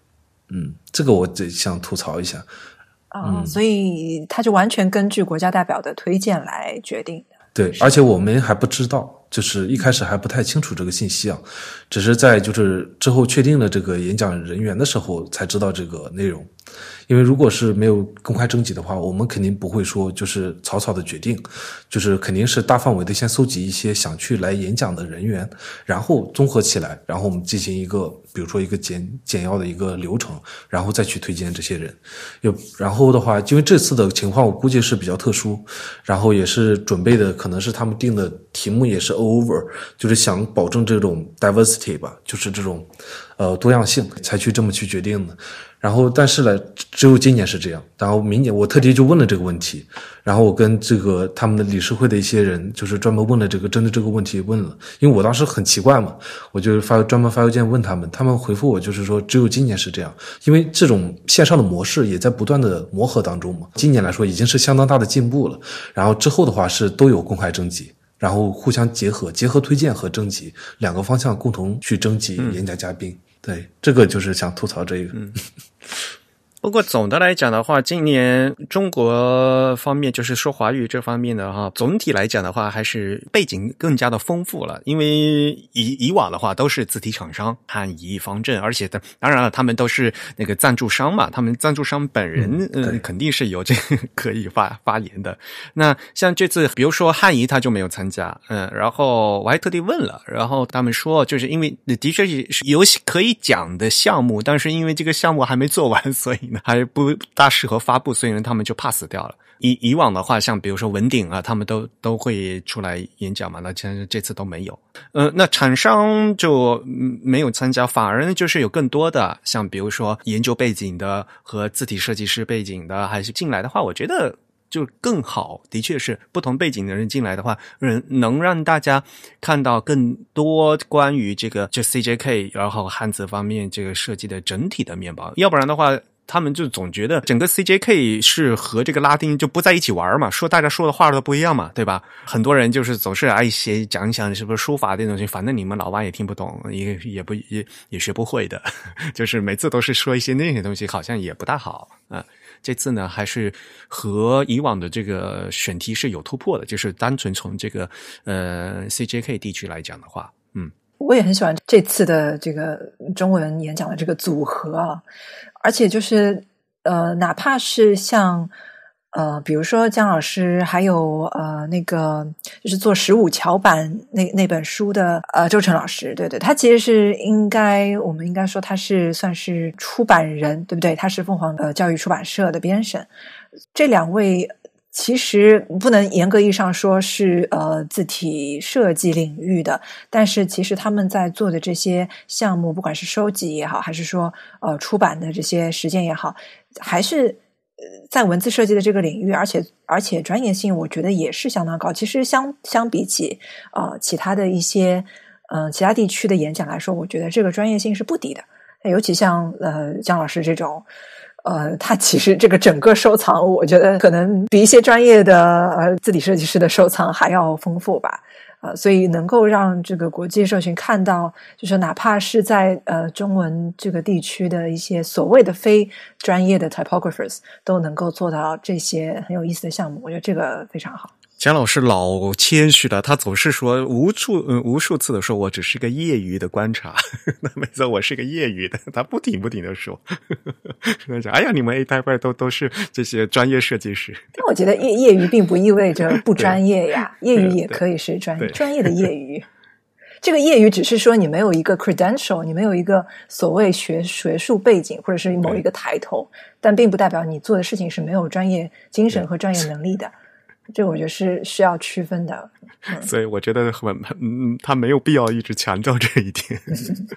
嗯，这个我得想吐槽一下。啊，所以他就完全根据国家代表的推荐来决定的。对，而且我们还不知道，就是一开始还不太清楚这个信息啊，只是在就是之后确定了这个演讲人员的时候才知道这个内容。因为如果是没有公开征集的话，我们肯定不会说就是草草的决定，就是肯定是大范围的先搜集一些想去来演讲的人员，然后综合起来，然后我们进行一个比如说一个简简要的一个流程，然后再去推荐这些人。有然后的话，因为这次的情况我估计是比较特殊，然后也是准备的可能是他们定的题目也是 over，就是想保证这种 diversity 吧，就是这种呃多样性才去这么去决定的。然后，但是呢，只有今年是这样。然后明年，我特地就问了这个问题。然后我跟这个他们的理事会的一些人，就是专门问了这个针对这个问题问了。因为我当时很奇怪嘛，我就发专门发邮件问他们，他们回复我就是说，只有今年是这样。因为这种线上的模式也在不断的磨合当中嘛。今年来说已经是相当大的进步了。然后之后的话是都有公开征集，然后互相结合，结合推荐和征集两个方向共同去征集演讲嘉宾。对，这个就是想吐槽这个。不过总的来讲的话，今年中国方面就是说华语这方面的哈，总体来讲的话，还是背景更加的丰富了。因为以以往的话都是字体厂商汉仪方正，而且的当然了，他们都是那个赞助商嘛，他们赞助商本人嗯肯定是有这个可以发发言的。那像这次，比如说汉仪他就没有参加，嗯，然后我还特地问了，然后他们说就是因为的确是有可以讲的项目，但是因为这个项目还没做完，所以。还不大适合发布，所以呢，他们就 pass 掉了。以以往的话，像比如说文鼎啊，他们都都会出来演讲嘛，那实这次都没有。呃，那厂商就没有参加，反而呢，就是有更多的像比如说研究背景的和字体设计师背景的，还是进来的话，我觉得就更好。的确是不同背景的人进来的话，能能让大家看到更多关于这个就 CJK，然后汉字方面这个设计的整体的面包。要不然的话。他们就总觉得整个 CJK 是和这个拉丁就不在一起玩嘛，说大家说的话都不一样嘛，对吧？很多人就是总是爱写讲一讲是不是书法这东西，反正你们老外也听不懂，也也不也也学不会的，就是每次都是说一些那些东西，好像也不大好啊。这次呢，还是和以往的这个选题是有突破的，就是单纯从这个呃 CJK 地区来讲的话，嗯。我也很喜欢这次的这个中文演讲的这个组合啊，而且就是呃，哪怕是像呃，比如说姜老师，还有呃那个就是做十五桥版那那本书的呃周成老师，对对，他其实是应该我们应该说他是算是出版人，对不对？他是凤凰呃教育出版社的编审，这两位。其实不能严格意义上说是呃字体设计领域的，但是其实他们在做的这些项目，不管是收集也好，还是说呃出版的这些实践也好，还是呃在文字设计的这个领域，而且而且专业性，我觉得也是相当高。其实相相比起呃其他的一些嗯其他地区的演讲来说，我觉得这个专业性是不低的。尤其像呃姜老师这种。呃，他其实这个整个收藏，我觉得可能比一些专业的呃字体设计师的收藏还要丰富吧。呃，所以能够让这个国际社群看到，就是哪怕是在呃中文这个地区的一些所谓的非专业的 typographers 都能够做到这些很有意思的项目，我觉得这个非常好。姜老师老谦虚了，他总是说无数嗯无数次的说，我只是个业余的观察。那没错，我是个业余的，他不停不停的说。他讲，哎呀，你们 A 代派都都是这些专业设计师。但我觉得业业余并不意味着不专业呀，业余也可以是专专业的业余。这个业余只是说你没有一个 credential，你没有一个所谓学学术背景或者是某一个抬头，但并不代表你做的事情是没有专业精神和专业能力的。这我觉得是需要区分的，所以我觉得很嗯，他没有必要一直强调这一点。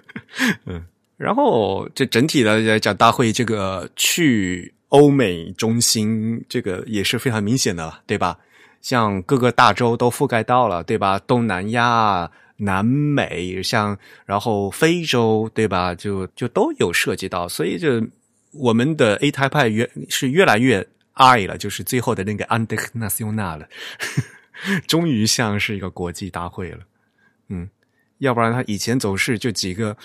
嗯，然后这整体的来讲，大会这个去欧美中心，这个也是非常明显的，对吧？像各个大洲都覆盖到了，对吧？东南亚、南美，像然后非洲，对吧？就就都有涉及到，所以就我们的 A 台派越是越来越。爱了，就是最后的那个 a n d e n a c i o n a 了，终于像是一个国际大会了。嗯，要不然他以前总是就几个，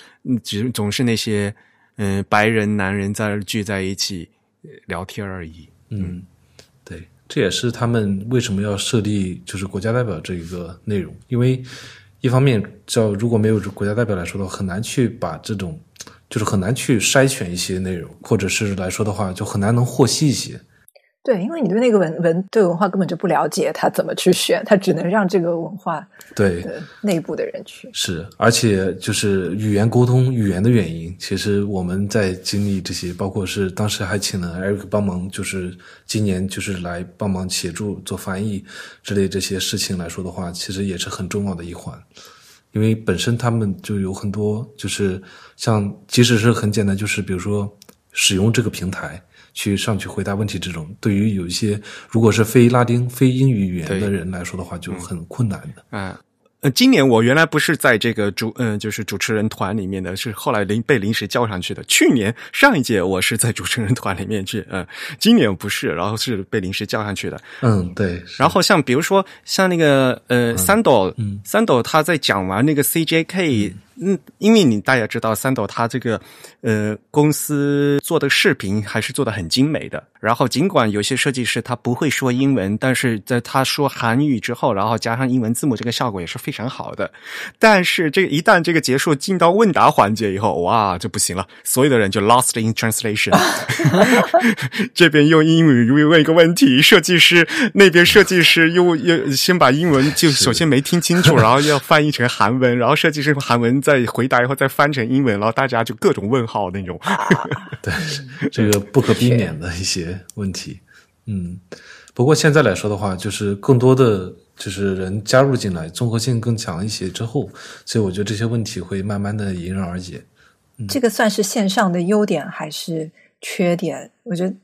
只总是那些嗯白人男人在聚在一起聊天而已。嗯，对。这也是他们为什么要设立就是国家代表这一个内容，因为一方面叫如果没有国家代表来说的话，很难去把这种就是很难去筛选一些内容，或者是来说的话，就很难能获悉一些。对，因为你对那个文文对文化根本就不了解，他怎么去选？他只能让这个文化对内部的人去是，而且就是语言沟通语言的原因，其实我们在经历这些，包括是当时还请了 Eric 帮忙，就是今年就是来帮忙协助做翻译之类这些事情来说的话，其实也是很重要的一环，因为本身他们就有很多，就是像即使是很简单，就是比如说使用这个平台。去上去回答问题，这种对于有一些如果是非拉丁、非英语语言的人来说的话，就很困难的。嗯，呃，今年我原来不是在这个主，嗯，就是主持人团里面的，是后来临被临时叫上去的。去年上一届我是在主持人团里面去，嗯，今年不是，然后是被临时叫上去的。嗯，对。然后像比如说像那个呃，三斗，嗯，三斗他在讲完那个 CJK。嗯，嗯因为你大家知道，三斗他这个呃公司做的视频还是做的很精美的。然后尽管有些设计师他不会说英文，但是在他说韩语之后，然后加上英文字母，这个效果也是非常好的。但是这一旦这个结束进到问答环节以后，哇，就不行了，所有的人就 lost in translation。这边用英语问一个问题，设计师那边设计师又又先把英文就首先没听清楚，然后要翻译成韩文，然后设计师韩文。再回答以后再翻成英文，然后大家就各种问号那种。对，这个不可避免的一些问题。嗯，不过现在来说的话，就是更多的就是人加入进来，综合性更强一些之后，所以我觉得这些问题会慢慢的迎刃而解。这个算是线上的优点还是缺点？我觉得。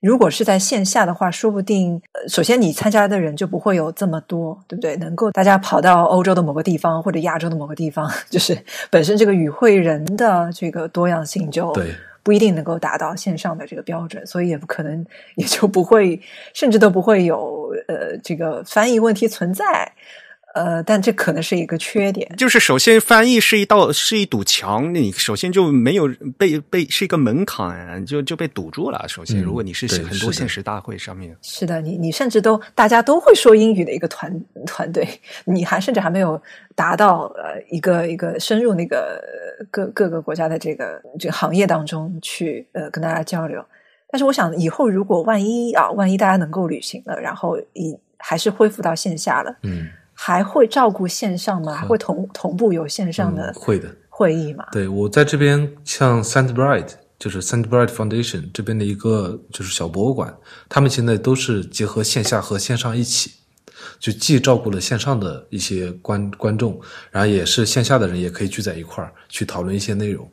如果是在线下的话，说不定，呃，首先你参加的人就不会有这么多，对不对？能够大家跑到欧洲的某个地方或者亚洲的某个地方，就是本身这个与会人的这个多样性就不一定能够达到线上的这个标准，所以也不可能，也就不会，甚至都不会有呃这个翻译问题存在。呃，但这可能是一个缺点，就是首先翻译是一道是一堵墙，你首先就没有被被是一个门槛，就就被堵住了。首先，如果你是很多现实大会上面，是的，你你甚至都大家都会说英语的一个团团队，你还甚至还没有达到呃一个一个深入那个各各个国家的这个这个行业当中去呃跟大家交流。但是我想以后如果万一啊万一大家能够旅行了，然后以还是恢复到线下了，嗯。还会照顾线上吗？还会同同步有线上的会的会议吗？对我在这边，像 Sandbright，就是 Sandbright Foundation 这边的一个就是小博物馆，他们现在都是结合线下和线上一起，就既照顾了线上的一些观观众，然后也是线下的人也可以聚在一块儿去讨论一些内容。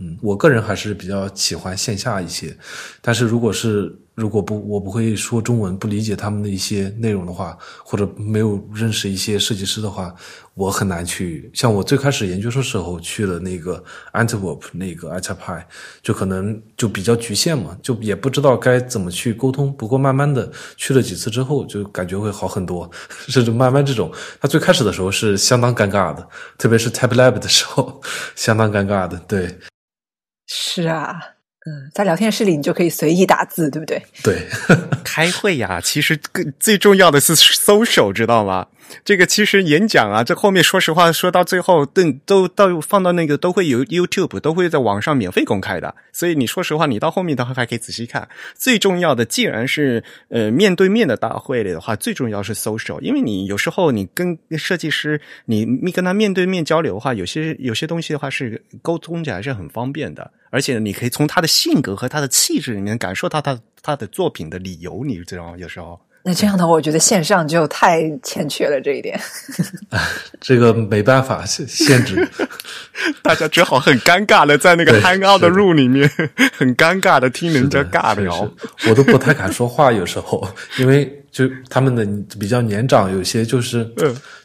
嗯，我个人还是比较喜欢线下一些，但是如果是如果不我不会说中文，不理解他们的一些内容的话，或者没有认识一些设计师的话，我很难去。像我最开始研究生时候去了那个 Antwerp 那个 a t a p i 就可能就比较局限嘛，就也不知道该怎么去沟通。不过慢慢的去了几次之后，就感觉会好很多。甚至慢慢这种，他最开始的时候是相当尴尬的，特别是 Type Lab 的时候，相当尴尬的，对。是啊，嗯，在聊天室里你就可以随意打字，对不对？对，开会呀，其实更最重要的是 social，知道吗？这个其实演讲啊，这后面说实话说到最后，都都到放到那个都会有 YouTube，都会在网上免费公开的。所以你说实话，你到后面的话还可以仔细看。最重要的，既然是呃面对面的大会里的话，最重要是 social，因为你有时候你跟设计师，你你跟他面对面交流的话，有些有些东西的话是沟通起来是很方便的，而且你可以从他的性格和他的气质里面感受到他他的作品的理由，你知道有时候。那这样的，我觉得线上就太欠缺了这一点。这个没办法限制，大家只好很尴尬的在那个 hang out 的 room 里面，很尴尬的听人家尬聊。我都不太敢说话，有时候，因为就他们的比较年长，有些就是，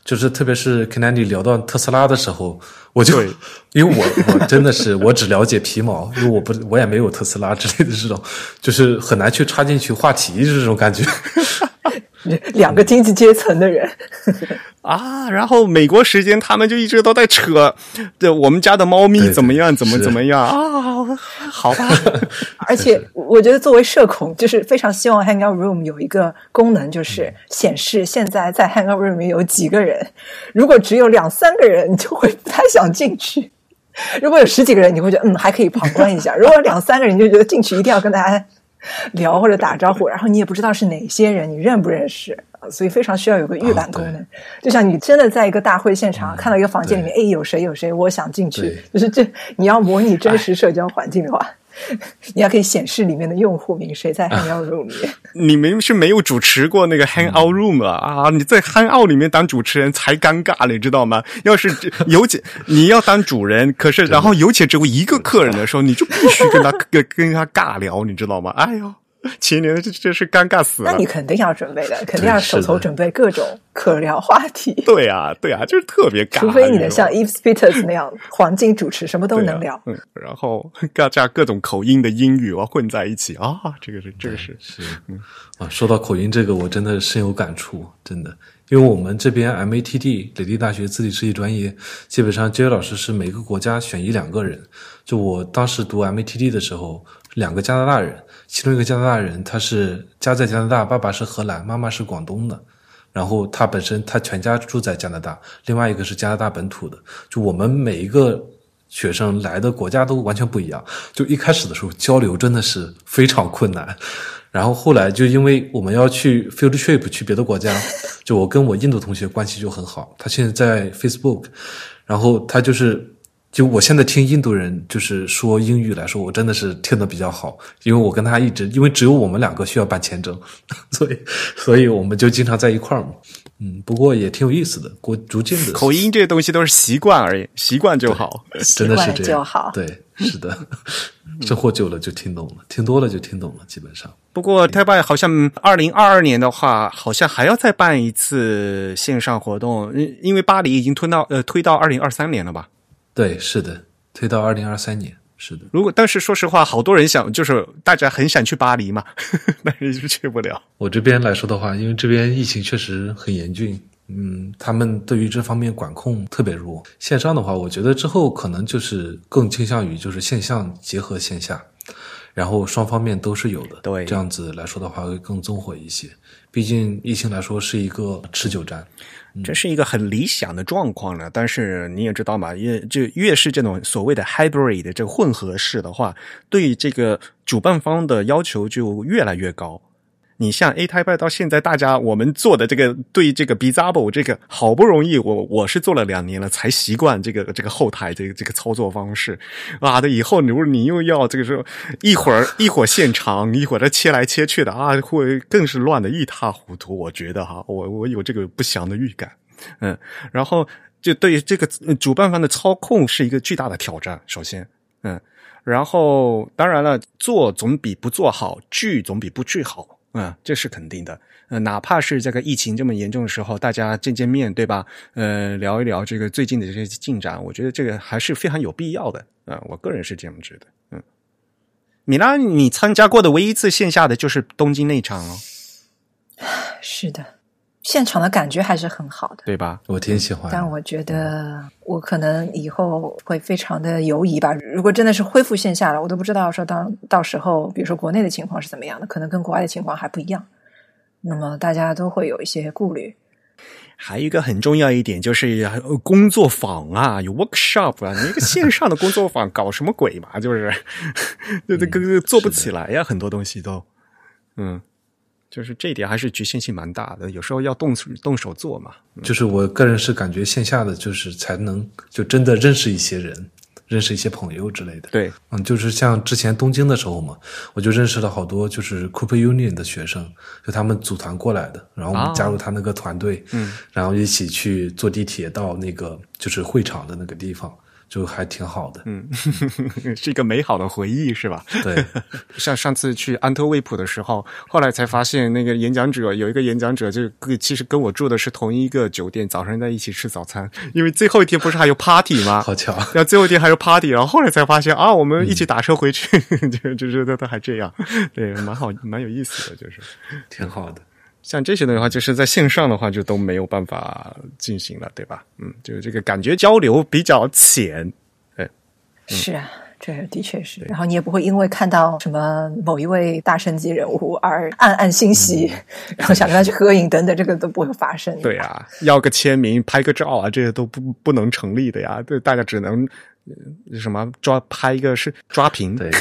就是特别是 k e n n y 聊到特斯拉的时候。我就 因为我我真的是我只了解皮毛，因为我不我也没有特斯拉之类的这种，就是很难去插进去话题这种感觉。两个经济阶层的人啊。然后美国时间他们就一直都在扯，这我们家的猫咪怎么样，怎么怎么样啊？好吧。而且我觉得作为社恐，就是非常希望 Hangout Room 有一个功能，就是显示现在在 Hangout Room 里有几个人。如果只有两三个人，你就会不太想进去。如果有十几个人，你会觉得嗯还可以旁观一下；如果两三个人，你就觉得进去一定要跟大家聊或者打招呼，然后你也不知道是哪些人，你认不认识，所以非常需要有个预览功能。就像你真的在一个大会现场看到一个房间里面，哎，有谁有谁，我想进去，就是这你要模拟真实社交环境的话。你还可以显示里面的用户名，谁在 Hangout Room 里面？你们是没有主持过那个 Hangout Room 啊？啊，你在 Hangout 里面当主持人才尴尬了，你知道吗？要是有且你要当主人，可是然后有且只有一个客人的时候，你就必须跟他跟跟他尬聊，你知道吗？哎呦！前年这这是尴尬死了。那你肯定要准备的，肯定要手头准备各种可聊话题。对啊，对啊，就是特别尬。除非你能像 Eve Peters 那样黄金主持，什么都能聊。嗯，然后各加各种口音的英语啊混在一起啊，这个是这个是是嗯啊，说到口音这个，我真的深有感触，真的，因为我们这边 MATD 雷迪大学字体设计专业，基本上杰老师是每个国家选一两个人。就我当时读 MATD 的时候，两个加拿大人。其中一个加拿大人，他是家在加拿大，爸爸是荷兰，妈妈是广东的。然后他本身他全家住在加拿大。另外一个是加拿大本土的。就我们每一个学生来的国家都完全不一样。就一开始的时候交流真的是非常困难。然后后来就因为我们要去 field trip 去别的国家，就我跟我印度同学关系就很好。他现在在 Facebook，然后他就是。就我现在听印度人就是说英语来说，我真的是听得比较好，因为我跟他一直，因为只有我们两个需要办签证，所以所以我们就经常在一块儿嘛。嗯，不过也挺有意思的，过逐渐的口音这些东西都是习惯而已，习惯就好，真的是这样就好。对，是的，生活久了就听懂了，听多了就听懂了，基本上。不过泰拜好像二零二二年的话，好像还要再办一次线上活动，因因为巴黎已经推到呃推到二零二三年了吧。对，是的，推到二零二三年，是的。如果但是说实话，好多人想，就是大家很想去巴黎嘛，但是就去不了。我这边来说的话，因为这边疫情确实很严峻，嗯，他们对于这方面管控特别弱。线上的话，我觉得之后可能就是更倾向于就是线上结合线下，然后双方面都是有的。对，这样子来说的话会更综合一些。毕竟疫情来说是一个持久战。这是一个很理想的状况了，但是你也知道嘛，越就越是这种所谓的 hybrid 的这个混合式的话，对这个主办方的要求就越来越高。你像 A Type 到现在，大家我们做的这个对这个 b i z a b l e 这个好不容易，我我是做了两年了，才习惯这个这个后台这个这个操作方式啊。的以后如果你又要这个时候一会儿一会儿现场，一会儿的切来切去的啊，会更是乱的一塌糊涂。我觉得哈，我我有这个不祥的预感。嗯，然后就对于这个主办方的操控是一个巨大的挑战。首先，嗯，然后当然了，做总比不做好，聚总比不聚好。嗯，这是肯定的。呃，哪怕是这个疫情这么严重的时候，大家见见面，对吧？呃，聊一聊这个最近的这些进展，我觉得这个还是非常有必要的。啊，我个人是这样觉得。嗯，米拉，你参加过的唯一一次线下的就是东京那场哦。是的。现场的感觉还是很好的，对吧？我挺喜欢。但我觉得我可能以后会非常的犹疑吧。如果真的是恢复线下了，我都不知道说当到时候，比如说国内的情况是怎么样的，可能跟国外的情况还不一样。那么大家都会有一些顾虑。还有一个很重要一点就是工作坊啊，有 workshop 啊，你一个线上的工作坊搞什么鬼嘛？就是，就这个做不起来呀，很多东西都，嗯。就是这一点还是局限性蛮大的，有时候要动动手做嘛。就是我个人是感觉线下的就是才能就真的认识一些人，认识一些朋友之类的。对，嗯，就是像之前东京的时候嘛，我就认识了好多就是 Cooper Union 的学生，就他们组团过来的，然后我们加入他那个团队，嗯，然后一起去坐地铁到那个就是会场的那个地方。就还挺好的，嗯，是一个美好的回忆，是吧？对，像上次去安特卫普的时候，后来才发现那个演讲者有一个演讲者，就其实跟我住的是同一个酒店，早上在一起吃早餐。因为最后一天不是还有 party 吗？好巧，然后最后一天还有 party，然后后来才发现啊，我们一起打车回去，就就是都都还这样，对，蛮好，蛮有意思的，就是挺好的。像这些的话，就是在线上的话就都没有办法进行了，对吧？嗯，就是这个感觉交流比较浅。哎，是啊。这的确是，然后你也不会因为看到什么某一位大神级人物而暗暗欣喜，然后想跟他去合影等等，这个都不会发生。对啊，要个签名、拍个照啊，这些都不不能成立的呀。对，大家只能什么抓拍一个是抓屏。对，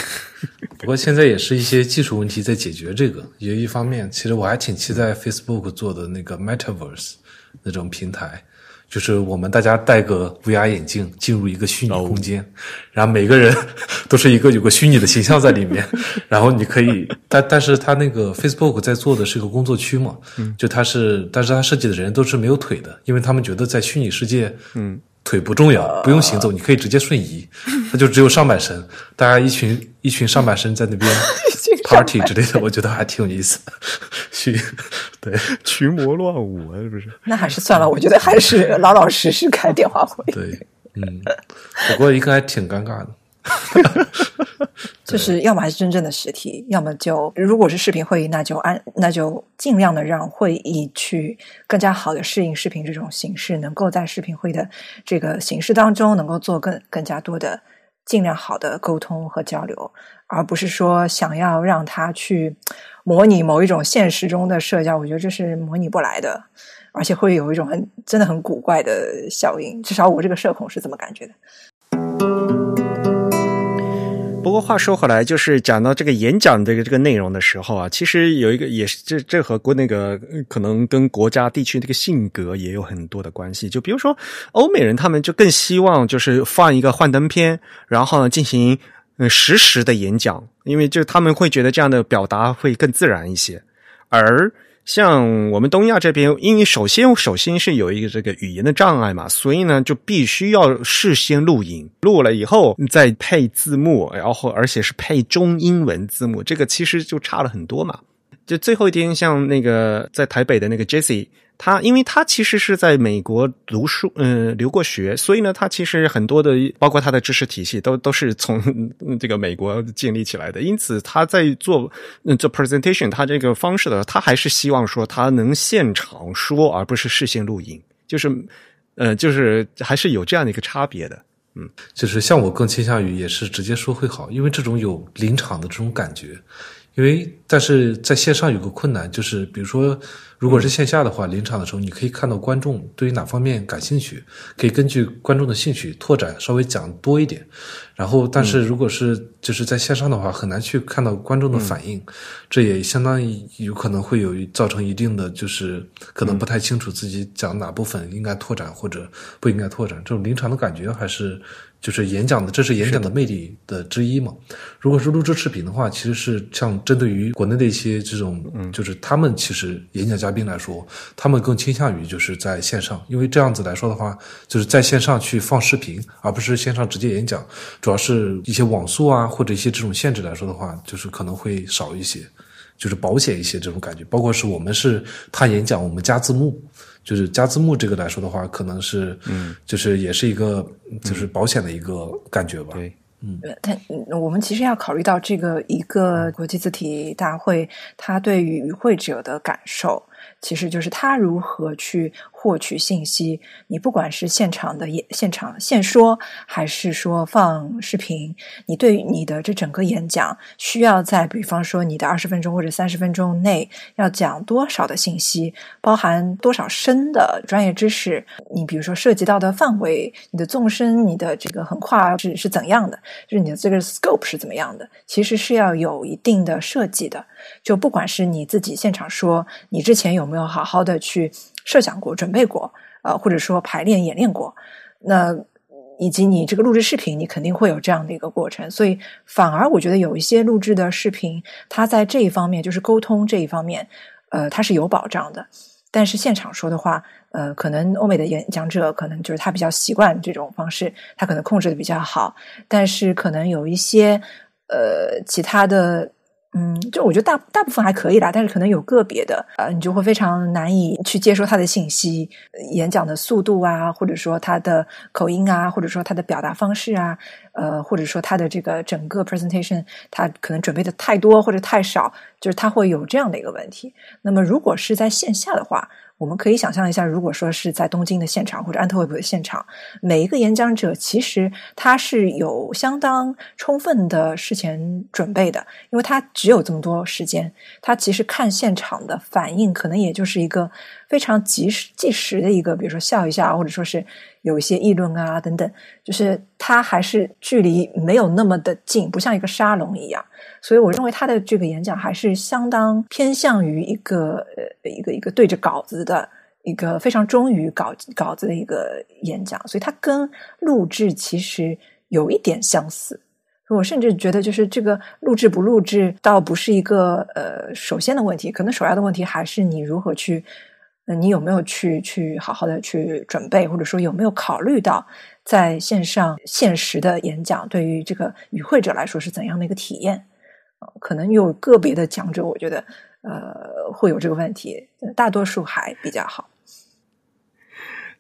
不过现在也是一些技术问题在解决这个。有一方面，其实我还挺期待 Facebook 做的那个 Metaverse 那种平台。就是我们大家戴个 VR 眼镜进入一个虚拟空间，然后每个人 都是一个有个虚拟的形象在里面，然后你可以，但但是他那个 Facebook 在做的是一个工作区嘛，就他是，但是他设计的人都是没有腿的，因为他们觉得在虚拟世界，嗯。腿不重要，不用行走，你可以直接瞬移，那就只有上半身，大家一群一群上半身在那边 party 之类的，我觉得还挺有意思。群对群魔乱舞啊，是不是？那还是算了，我觉得还是老老实实开电话会。对，嗯，不过应该挺尴尬的。就是要么还是真正的实体，要么就如果是视频会议，那就按那就尽量的让会议去更加好的适应视频这种形式，能够在视频会议的这个形式当中，能够做更更加多的尽量好的沟通和交流，而不是说想要让他去模拟某一种现实中的社交，我觉得这是模拟不来的，而且会有一种很真的很古怪的效应，至少我这个社恐是这么感觉的。不过话说回来，就是讲到这个演讲这个这个内容的时候啊，其实有一个也是这这和国那个可能跟国家地区这个性格也有很多的关系。就比如说欧美人，他们就更希望就是放一个幻灯片，然后呢进行嗯实时的演讲，因为就他们会觉得这样的表达会更自然一些，而。像我们东亚这边，因为首先首先是有一个这个语言的障碍嘛，所以呢就必须要事先录音，录了以后再配字幕，然后而且是配中英文字幕，这个其实就差了很多嘛。就最后一天，像那个在台北的那个 Jesse。他，因为他其实是在美国读书，嗯，留过学，所以呢，他其实很多的，包括他的知识体系，都都是从这个美国建立起来的。因此，他在做做 presentation，他这个方式的，他还是希望说他能现场说，而不是事先录音，就是，呃，就是还是有这样的一个差别的。嗯，就是像我更倾向于也是直接说会好，因为这种有临场的这种感觉。因为但是在线上有个困难，就是比如说。如果是线下的话，临场的时候，你可以看到观众对于哪方面感兴趣，可以根据观众的兴趣拓展，稍微讲多一点。然后，但是如果是就是在线上的话，很难去看到观众的反应，这也相当于有可能会有造成一定的就是可能不太清楚自己讲哪部分应该拓展或者不应该拓展。这种临场的感觉还是就是演讲的，这是演讲的魅力的之一嘛。如果是录制视频的话，其实是像针对于国内的一些这种，嗯就是他们其实演讲家。宾来说，他们更倾向于就是在线上，因为这样子来说的话，就是在线上去放视频，而不是线上直接演讲。主要是一些网速啊，或者一些这种限制来说的话，就是可能会少一些，就是保险一些这种感觉。包括是我们是他演讲，我们加字幕，就是加字幕这个来说的话，可能是嗯，就是也是一个就是保险的一个感觉吧。对。嗯，但我们其实要考虑到这个一个国际字体大会，它对于与会者的感受。其实就是他如何去获取信息。你不管是现场的演、现场现说，还是说放视频，你对你的这整个演讲，需要在比方说你的二十分钟或者三十分钟内，要讲多少的信息，包含多少深的专业知识。你比如说涉及到的范围，你的纵深，你的这个横跨是是怎样的？就是你的这个 scope 是怎么样的？其实是要有一定的设计的。就不管是你自己现场说，你之前有没有好好的去设想过、准备过，呃，或者说排练演练过，那以及你这个录制视频，你肯定会有这样的一个过程。所以，反而我觉得有一些录制的视频，它在这一方面，就是沟通这一方面，呃，它是有保障的。但是现场说的话，呃，可能欧美的演讲者可能就是他比较习惯这种方式，他可能控制的比较好。但是可能有一些呃其他的。嗯，就我觉得大大部分还可以啦，但是可能有个别的，呃，你就会非常难以去接收他的信息，演讲的速度啊，或者说他的口音啊，或者说他的表达方式啊，呃，或者说他的这个整个 presentation，他可能准备的太多或者太少，就是他会有这样的一个问题。那么如果是在线下的话，我们可以想象一下，如果说是在东京的现场或者安特卫普的现场，每一个演讲者其实他是有相当充分的事前准备的，因为他只有这么多时间，他其实看现场的反应可能也就是一个非常及时、即时的一个，比如说笑一下，或者说是有一些议论啊等等，就是他还是距离没有那么的近，不像一个沙龙一样。所以我认为他的这个演讲还是相当偏向于一个呃一个一个对着稿子的一个非常忠于稿稿子的一个演讲，所以他跟录制其实有一点相似。我甚至觉得，就是这个录制不录制，倒不是一个呃首先的问题，可能首要的问题还是你如何去，那你有没有去去好好的去准备，或者说有没有考虑到在线上现实的演讲对于这个与会者来说是怎样的一个体验。可能有个别的讲者，我觉得呃会有这个问题，大多数还比较好。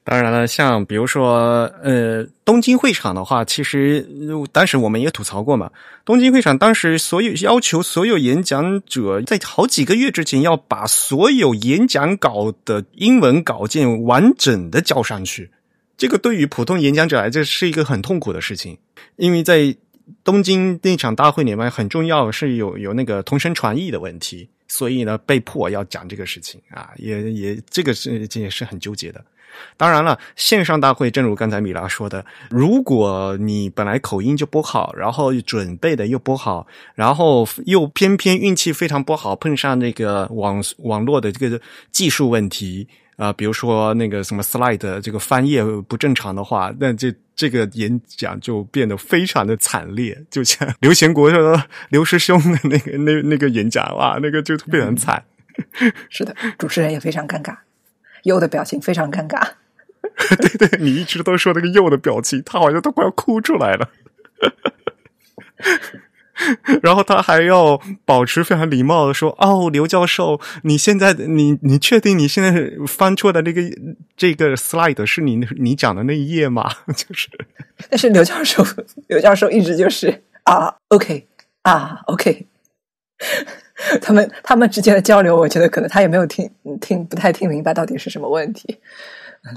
当然了，像比如说呃东京会场的话，其实当时我们也吐槽过嘛。东京会场当时所有要求所有演讲者在好几个月之前要把所有演讲稿的英文稿件完整的交上去，这个对于普通演讲者来这是一个很痛苦的事情，因为在。东京那场大会里面很重要，是有有那个同声传译的问题，所以呢，被迫要讲这个事情啊，也也这个是这也是很纠结的。当然了，线上大会，正如刚才米拉说的，如果你本来口音就不好，然后准备的又不好，然后又偏偏运气非常不好，碰上那个网网络的这个技术问题。啊，比如说那个什么 slide 这个翻页不正常的话，那这这个演讲就变得非常的惨烈，就像刘贤国说刘师兄的那个那那个演讲哇，那个就非常惨。是的，主持人也非常尴尬，又的表情非常尴尬。对对，你一直都说那个又的表情，他好像都快要哭出来了。然后他还要保持非常礼貌的说：“哦，刘教授，你现在你你确定你现在翻出的那个这个 slide 是你你讲的那一页吗？” 就是，但是刘教授 刘教授一直就是啊，OK 啊，OK，他们他们之间的交流，我觉得可能他也没有听听不太听明白到底是什么问题。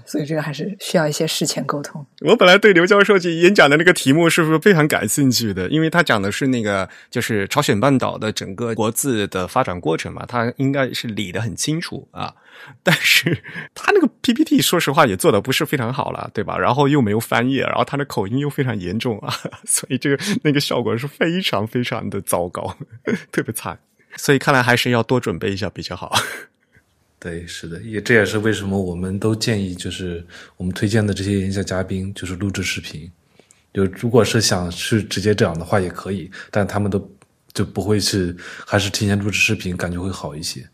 所以这个还是需要一些事前沟通。我本来对刘教授去演讲的那个题目是不是非常感兴趣的？因为他讲的是那个就是朝鲜半岛的整个国字的发展过程嘛，他应该是理得很清楚啊。但是他那个 PPT 说实话也做的不是非常好了，对吧？然后又没有翻译，然后他的口音又非常严重啊，所以这个那个效果是非常非常的糟糕，特别惨。所以看来还是要多准备一下比较好。对，是的，也这也是为什么我们都建议，就是我们推荐的这些演讲嘉宾，就是录制视频。就如果是想去直接讲的话，也可以，但他们都就不会是，还是提前录制视频，感觉会好一些。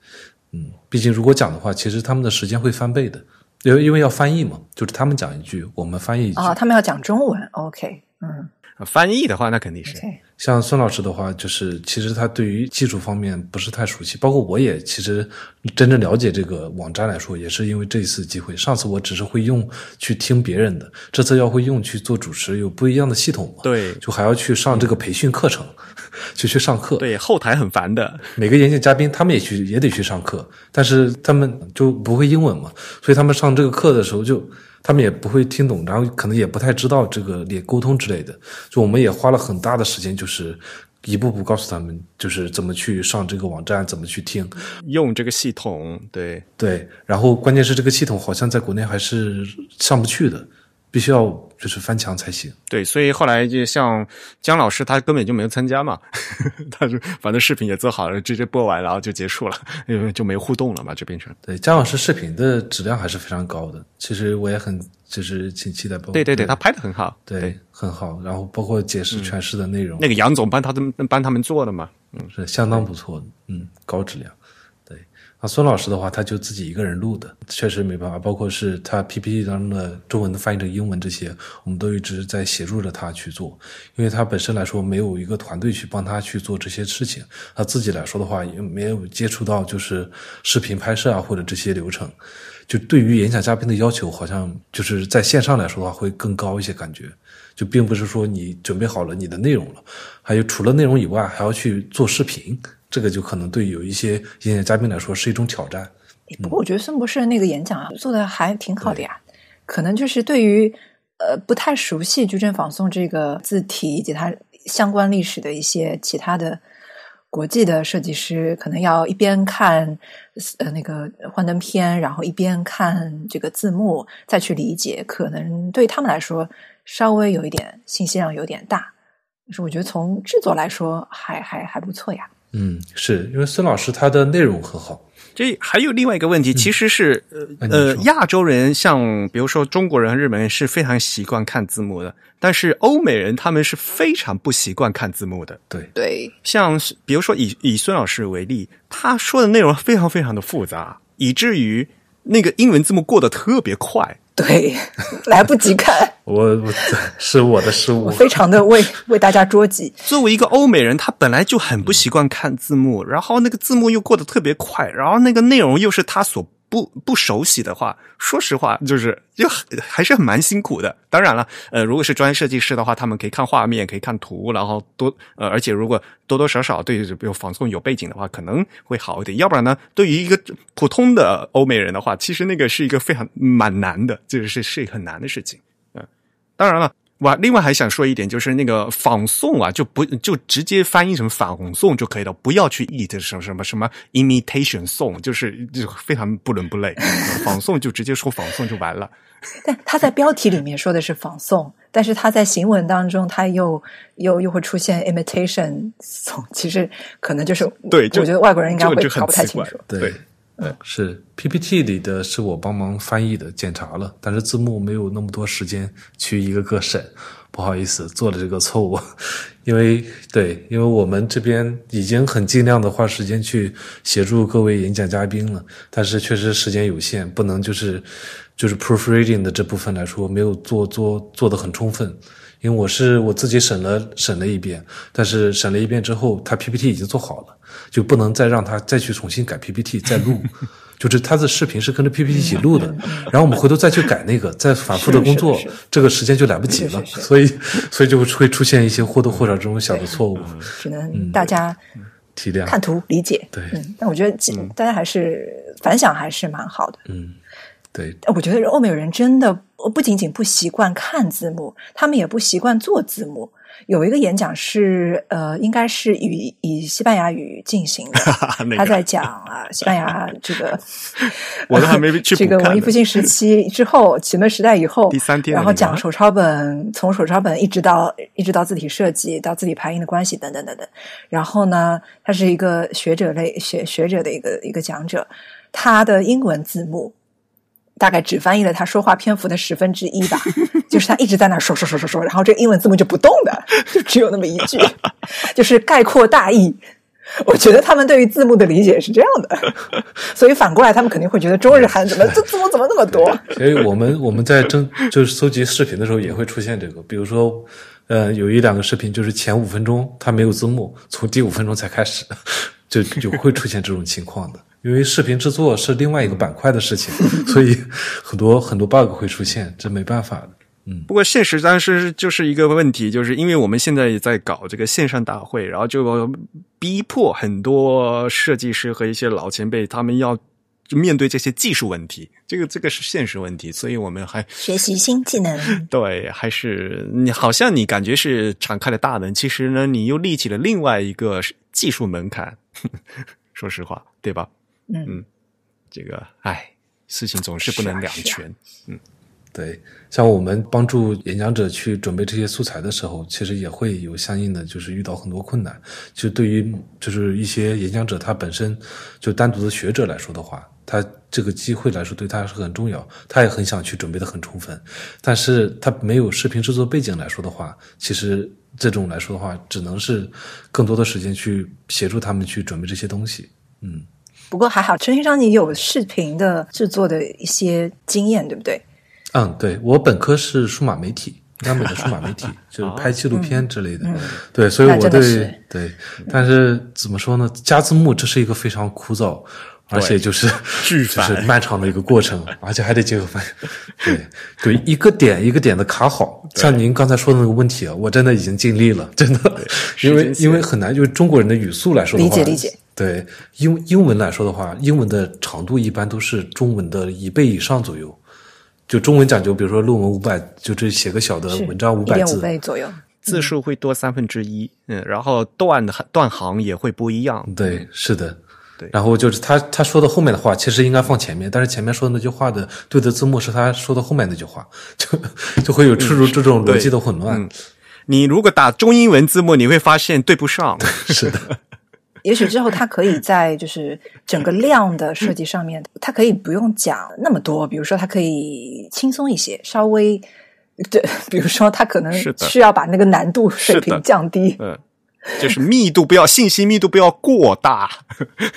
嗯，毕竟如果讲的话，其实他们的时间会翻倍的，因为因为要翻译嘛，就是他们讲一句，我们翻译一句。啊，他们要讲中文，OK，嗯。翻译的话，那肯定是像孙老师的话，就是其实他对于技术方面不是太熟悉，包括我也其实真正了解这个网站来说，也是因为这一次机会。上次我只是会用去听别人的，这次要会用去做主持，有不一样的系统，对，就还要去上这个培训课程，就去上课。对，后台很烦的，每个演讲嘉宾他们也去也得去上课，但是他们就不会英文嘛，所以他们上这个课的时候就。他们也不会听懂，然后可能也不太知道这个也沟通之类的，就我们也花了很大的时间，就是一步步告诉他们，就是怎么去上这个网站，怎么去听，用这个系统，对对。然后关键是这个系统好像在国内还是上不去的。必须要就是翻墙才行。对，所以后来就像姜老师，他根本就没有参加嘛，他就反正视频也做好了，直接播完然后就结束了，因 为就没互动了嘛，就变成。对，姜老师视频的质量还是非常高的，其实我也很就是挺期待。对对对，他拍的很好，对，很好。然后包括解释诠释的内容，那个杨总帮他们帮他们做的嘛，嗯，是相当不错的，嗯，高质量。对那孙老师的话，他就自己一个人录的，确实没办法。包括是他 PPT 当中的中文的翻译成英文这些，我们都一直在协助着他去做，因为他本身来说没有一个团队去帮他去做这些事情，他自己来说的话也没有接触到就是视频拍摄啊或者这些流程，就对于演讲嘉宾的要求，好像就是在线上来说的话会更高一些，感觉就并不是说你准备好了你的内容了，还有除了内容以外还要去做视频。这个就可能对有一些演讲嘉宾来说是一种挑战。不过我觉得孙博士那个演讲啊做的还挺好的呀，可能就是对于呃不太熟悉矩阵仿宋这个字体以及它相关历史的一些其他的国际的设计师，可能要一边看呃那个幻灯片，然后一边看这个字幕再去理解，可能对他们来说稍微有一点信息量有点大。但是我觉得从制作来说还还还不错呀。嗯，是因为孙老师他的内容很好。这还有另外一个问题，其实是呃呃，亚洲人像比如说中国人、日本人是非常习惯看字幕的，但是欧美人他们是非常不习惯看字幕的。对对，像比如说以以孙老师为例，他说的内容非常非常的复杂，以至于那个英文字幕过得特别快。对，来不及看，我我是我的失误，我非常的为为大家捉急。作为一个欧美人，他本来就很不习惯看字幕，然后那个字幕又过得特别快，然后那个内容又是他所。不不熟悉的话，说实话，就是就还是蛮辛苦的。当然了，呃，如果是专业设计师的话，他们可以看画面，可以看图，然后多呃，而且如果多多少少对比如仿宋有背景的话，可能会好一点。要不然呢，对于一个普通的欧美人的话，其实那个是一个非常蛮难的，就是是很难的事情。嗯，当然了。我另外还想说一点，就是那个仿宋啊，就不就直接翻译成仿宋就可以了，不要去译这什么什么什么 imitation song，就是就非常不伦不类。仿宋就直接说仿宋就完了。但他在标题里面说的是仿宋，但是他在行文当中他又又又会出现 imitation song，其实可能就是对，我觉得外国人应该会搞不太清楚。对。是 PPT 里的是我帮忙翻译的，检查了，但是字幕没有那么多时间去一个个审，不好意思做了这个错误。因为对，因为我们这边已经很尽量的花时间去协助各位演讲嘉宾了，但是确实时间有限，不能就是就是 proofreading 的这部分来说没有做做做的很充分。因为我是我自己审了审了一遍，但是审了一遍之后，他 PPT 已经做好了。就不能再让他再去重新改 PPT 再录，就是他的视频是跟着 PPT 一起录的，然后我们回头再去改那个，再反复的工作，这个时间就来不及了，所以所以就会出现一些或多或少这种小的错误，只能大家体谅看图理解。对，但我觉得大家还是反响还是蛮好的。嗯，对，我觉得欧美人真的不仅仅不习惯看字幕，他们也不习惯做字幕。有一个演讲是呃，应该是以以西班牙语进行的，他在讲啊，西班牙这个，我都还没 去这个文艺复兴时期之后，启蒙时代以后，第三天，然后讲手抄本，从手抄本一直到一直到字体设计，到字体排印的关系等等等等。然后呢，他是一个学者类学学者的一个一个讲者，他的英文字幕。大概只翻译了他说话篇幅的十分之一吧，就是他一直在那说说说说说，然后这个英文字幕就不动的，就只有那么一句，就是概括大意。我觉得他们对于字幕的理解是这样的，所以反过来他们肯定会觉得中日韩怎么这字幕怎么那么多？所以我们我们在征就是搜集视频的时候也会出现这个，比如说呃有一两个视频就是前五分钟它没有字幕，从第五分钟才开始，就就会出现这种情况的。因为视频制作是另外一个板块的事情，所以很多很多 bug 会出现，这没办法的。嗯，不过现实当时就是一个问题，就是因为我们现在也在搞这个线上大会，然后就逼迫很多设计师和一些老前辈，他们要面对这些技术问题，这个这个是现实问题，所以我们还 学习新技能。对，还是你好像你感觉是敞开了大门，其实呢，你又立起了另外一个技术门槛。说实话，对吧？嗯，这个哎，事情总是不能两全。嗯，对，像我们帮助演讲者去准备这些素材的时候，其实也会有相应的，就是遇到很多困难。就对于就是一些演讲者他本身就单独的学者来说的话，他这个机会来说对他是很重要，他也很想去准备的很充分。但是他没有视频制作背景来说的话，其实这种来说的话，只能是更多的时间去协助他们去准备这些东西。嗯。不过还好，陈先生你有视频的制作的一些经验，对不对？嗯，对我本科是数码媒体，央美的数码媒体，就是拍纪录片之类的。对，所以我对对，但是怎么说呢？加字幕这是一个非常枯燥。而且就是就是漫长的一个过程，而且还得结合翻译。对对，一个点一个点的卡好。像您刚才说的那个问题啊，我真的已经尽力了，真的。因为因为很难，就是中国人的语速来说的话，理解理解。对英英文来说的话，英文的长度一般都是中文的一倍以上左右。就中文讲究，比如说论文五百，就这写个小的文章五百字，五倍左右，字数会多三分之一。嗯，然后段的段行也会不一样。对，是的。然后就是他他说的后面的话，其实应该放前面，但是前面说的那句话的对的字幕是他说的后面那句话，就就会有出入这种逻辑的混乱。你如果打中英文字幕，你会发现对不上。是的，也许之后他可以在就是整个量的设计上面，他可以不用讲那么多，比如说他可以轻松一些，稍微对，比如说他可能需要把那个难度水平降低。嗯。就是密度不要信息密度不要过大，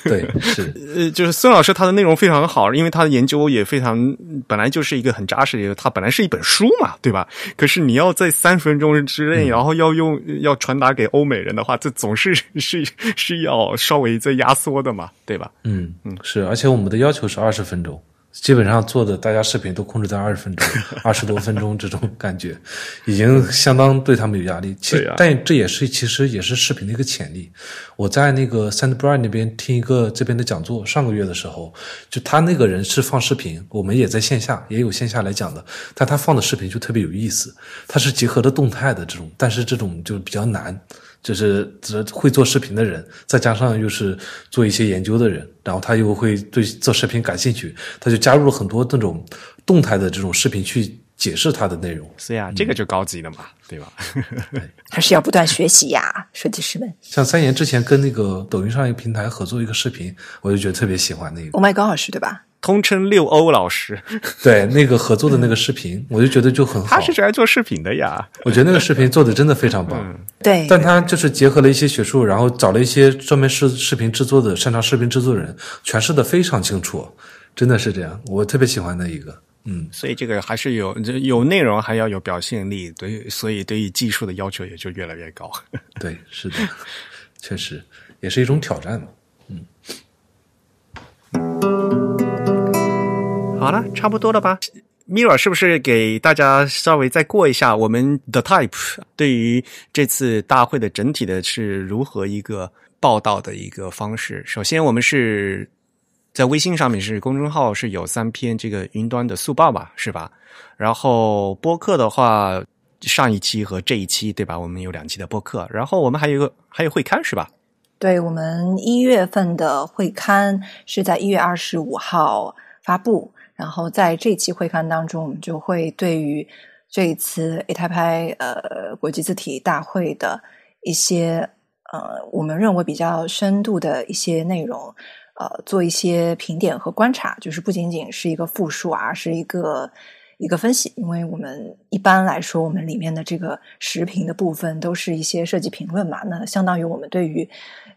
对，是呃，就是孙老师他的内容非常好，因为他的研究也非常本来就是一个很扎实的，他本来是一本书嘛，对吧？可是你要在三分钟之内，然后要用要传达给欧美人的话，这总是是是要稍微再压缩的嘛，对吧？嗯嗯，是，而且我们的要求是二十分钟。基本上做的，大家视频都控制在二十分钟、二十多分钟这种感觉，已经相当对他们有压力。其实，但这也是其实也是视频的一个潜力。我在那个 Sandbright 那边听一个这边的讲座，上个月的时候，就他那个人是放视频，我们也在线下也有线下来讲的，但他放的视频就特别有意思，他是结合的动态的这种，但是这种就比较难。就是只会做视频的人，再加上又是做一些研究的人，然后他又会对做视频感兴趣，他就加入了很多那种动态的这种视频去解释他的内容。是呀，这个就高级了嘛，对吧？还是要不断学习呀，设计师们。像三言之前跟那个抖音上一个平台合作一个视频，我就觉得特别喜欢那个。Oh my god，是对吧？通称六欧老师，对那个合作的那个视频，我就觉得就很好。他是来做视频的呀，我觉得那个视频做的真的非常棒。对，但他就是结合了一些学术，然后找了一些专门视视频制作的、擅长视频制作人，诠释的非常清楚，真的是这样。我特别喜欢的一个，嗯，所以这个还是有有内容，还要有表现力，对，所以对于技术的要求也就越来越高。对，是的，确实也是一种挑战嘛。好了，差不多了吧？Mira 是不是给大家稍微再过一下我们的 Type 对于这次大会的整体的是如何一个报道的一个方式？首先，我们是在微信上面是公众号是有三篇这个云端的速报吧，是吧？然后播客的话，上一期和这一期对吧？我们有两期的播客，然后我们还有一个还有会刊是吧？对，我们一月份的会刊是在一月二十五号发布。然后在这期会刊当中，我们就会对于这一次 A 泰拍呃国际字体大会的一些呃我们认为比较深度的一些内容，呃做一些评点和观察，就是不仅仅是一个复述啊，是一个一个分析。因为我们一般来说，我们里面的这个时评的部分都是一些设计评论嘛，那相当于我们对于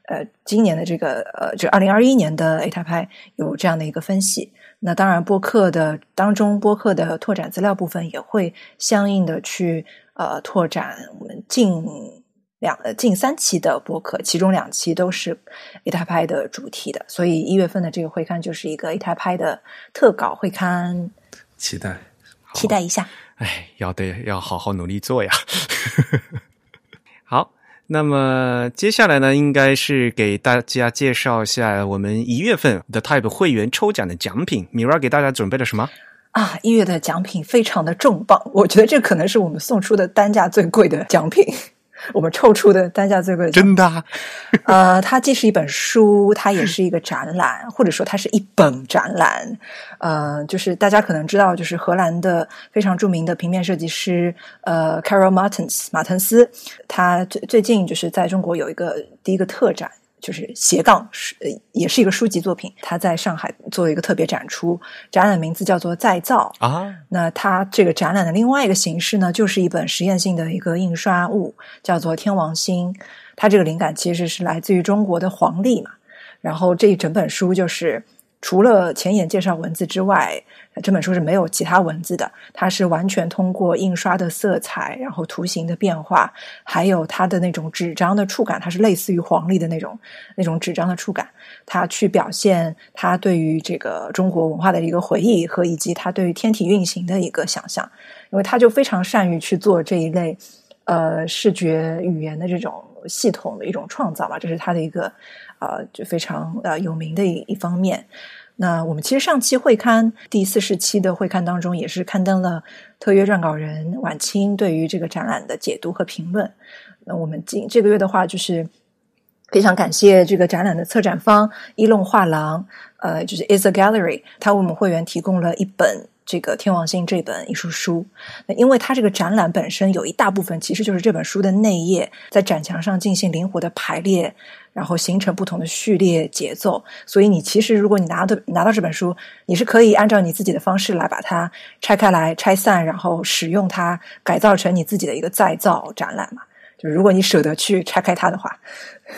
呃今年的这个呃就二零二一年的 A 塔拍有这样的一个分析。那当然，播客的当中，播客的拓展资料部分也会相应的去呃拓展我们近两呃近三期的播客，其中两期都是 A 塔拍的主题的，所以一月份的这个会刊就是一个 A 塔拍的特稿会刊，期待期待一下，哎，要得要好好努力做呀，好。那么接下来呢，应该是给大家介绍一下我们一月份的 Type 会员抽奖的奖品。米 a 给大家准备了什么？啊，一月的奖品非常的重磅，我觉得这可能是我们送出的单价最贵的奖品。我们抽出的单价最贵，真的？呃，它既是一本书，它也是一个展览，或者说它是一本展览。呃，就是大家可能知道，就是荷兰的非常著名的平面设计师，呃，Carol Martens 马腾斯，他最最近就是在中国有一个第一个特展。就是斜杠是呃，也是一个书籍作品。他在上海做了一个特别展出，展览名字叫做“再造”啊。那他这个展览的另外一个形式呢，就是一本实验性的一个印刷物，叫做《天王星》。它这个灵感其实是来自于中国的黄历嘛。然后这一整本书就是除了前言介绍文字之外。这本书是没有其他文字的，它是完全通过印刷的色彩，然后图形的变化，还有它的那种纸张的触感，它是类似于黄历的那种那种纸张的触感，它去表现他对于这个中国文化的一个回忆和以及他对于天体运行的一个想象，因为他就非常善于去做这一类呃视觉语言的这种系统的一种创造吧，这是他的一个呃就非常呃有名的一一方面。那我们其实上期会刊第四十期的会刊当中，也是刊登了特约撰稿人晚清对于这个展览的解读和评论。那我们今这个月的话，就是非常感谢这个展览的策展方一弄画廊，呃，就是 Is a Gallery，他为我们会员提供了一本。这个天王星这本艺术书，那因为它这个展览本身有一大部分其实就是这本书的内页，在展墙上进行灵活的排列，然后形成不同的序列节奏。所以你其实如果你拿到拿到这本书，你是可以按照你自己的方式来把它拆开来拆散，然后使用它改造成你自己的一个再造展览嘛。就是如果你舍得去拆开它的话，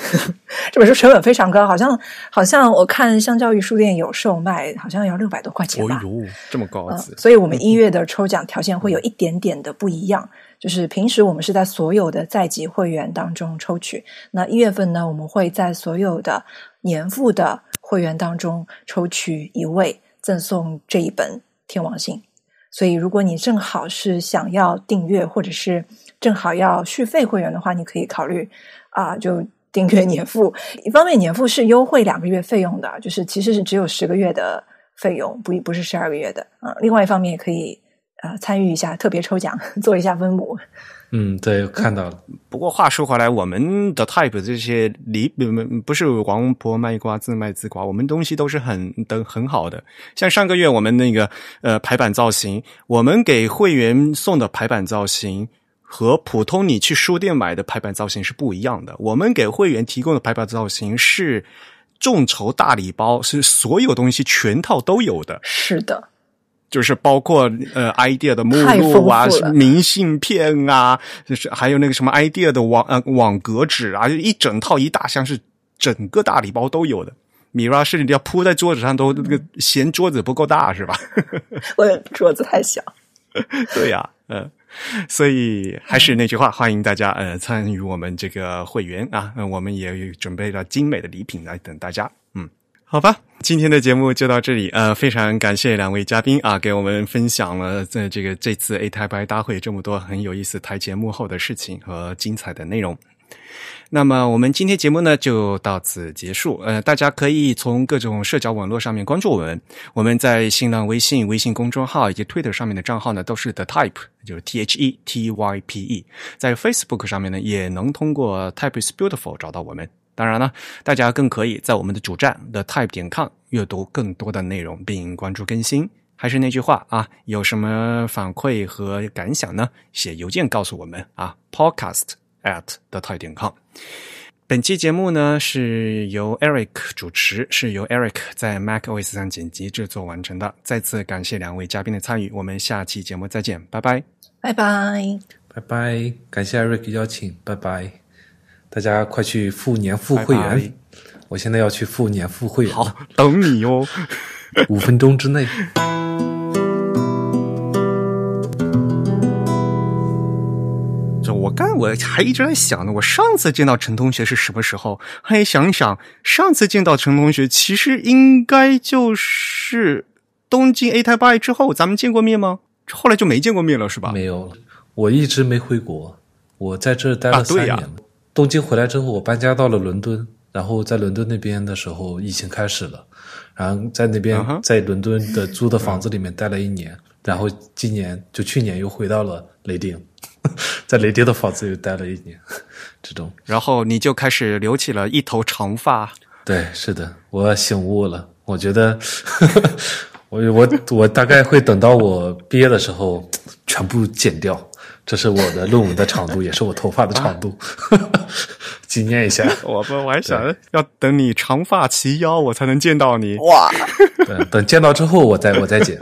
这本书成本非常高，好像好像我看相较于书店有售卖，好像要六百多块钱吧。哦呦，这么高子！所以我们 一月的抽奖条件会有一点点的不一样，就是平时我们是在所有的在籍会员当中抽取，那一月份呢，我们会在所有的年付的会员当中抽取一位，赠送这一本《天王星》。所以，如果你正好是想要订阅，或者是正好要续费会员的话，你可以考虑啊，就订阅年付。一方面，年付是优惠两个月费用的，就是其实是只有十个月的费用，不不是十二个月的啊。另外一方面，也可以呃参与一下特别抽奖，做一下分母。嗯，对，看到了。不过话说回来，我们的 Type 这些礼不不是王婆卖瓜自卖自夸，我们东西都是很的很好的。像上个月我们那个呃排版造型，我们给会员送的排版造型和普通你去书店买的排版造型是不一样的。我们给会员提供的排版造型是众筹大礼包，是所有东西全套都有的。是的。就是包括呃，idea 的目录啊，明信片啊，就是还有那个什么 idea 的网呃网格纸啊，就一整套一大箱，是整个大礼包都有的。米拉甚至要铺在桌子上，都那个嫌桌子不够大是吧？我桌子太小。对呀，嗯，所以还是那句话，欢迎大家呃参与我们这个会员啊，我们也准备了精美的礼品来等大家，嗯。好吧，今天的节目就到这里。呃，非常感谢两位嘉宾啊，给我们分享了在这个这次 A 台白大会这么多很有意思台前幕后的事情和精彩的内容。那么，我们今天节目呢就到此结束。呃，大家可以从各种社交网络上面关注我们。我们在新浪微信、微信公众号以及 Twitter 上面的账号呢都是 The Type，就是 T H E T Y P E。在 Facebook 上面呢也能通过 Type is Beautiful 找到我们。当然了，大家更可以在我们的主站 the type 点 com 阅读更多的内容，并关注更新。还是那句话啊，有什么反馈和感想呢？写邮件告诉我们啊，podcast at the type 点 com。本期节目呢是由 Eric 主持，是由 Eric 在 Mac OS 上剪辑制作完成的。再次感谢两位嘉宾的参与，我们下期节目再见，拜拜，拜拜，拜拜，感谢 Eric 邀请，拜拜。大家快去付年付会员！我现在要去付年付会员。好，等你哦，五分钟之内。这我刚我还一直在想呢，我上次见到陈同学是什么时候？还想一想，上次见到陈同学，其实应该就是东京 A 台 b 之后，咱们见过面吗？后来就没见过面了，是吧？没有了，我一直没回国，我在这待了三年了。东京回来之后，我搬家到了伦敦，然后在伦敦那边的时候，疫情开始了，然后在那边在伦敦的租的房子里面待了一年，然后今年就去年又回到了雷丁，在雷丁的房子又待了一年，这种，然后你就开始留起了一头长发。对，是的，我醒悟了，我觉得，我我我大概会等到我毕业的时候全部剪掉。这是我的论文的长度，也是我头发的长度，纪念一下。我不，我还想要等你长发齐腰，我才能见到你。哇！对，等见到之后，我再我再剪。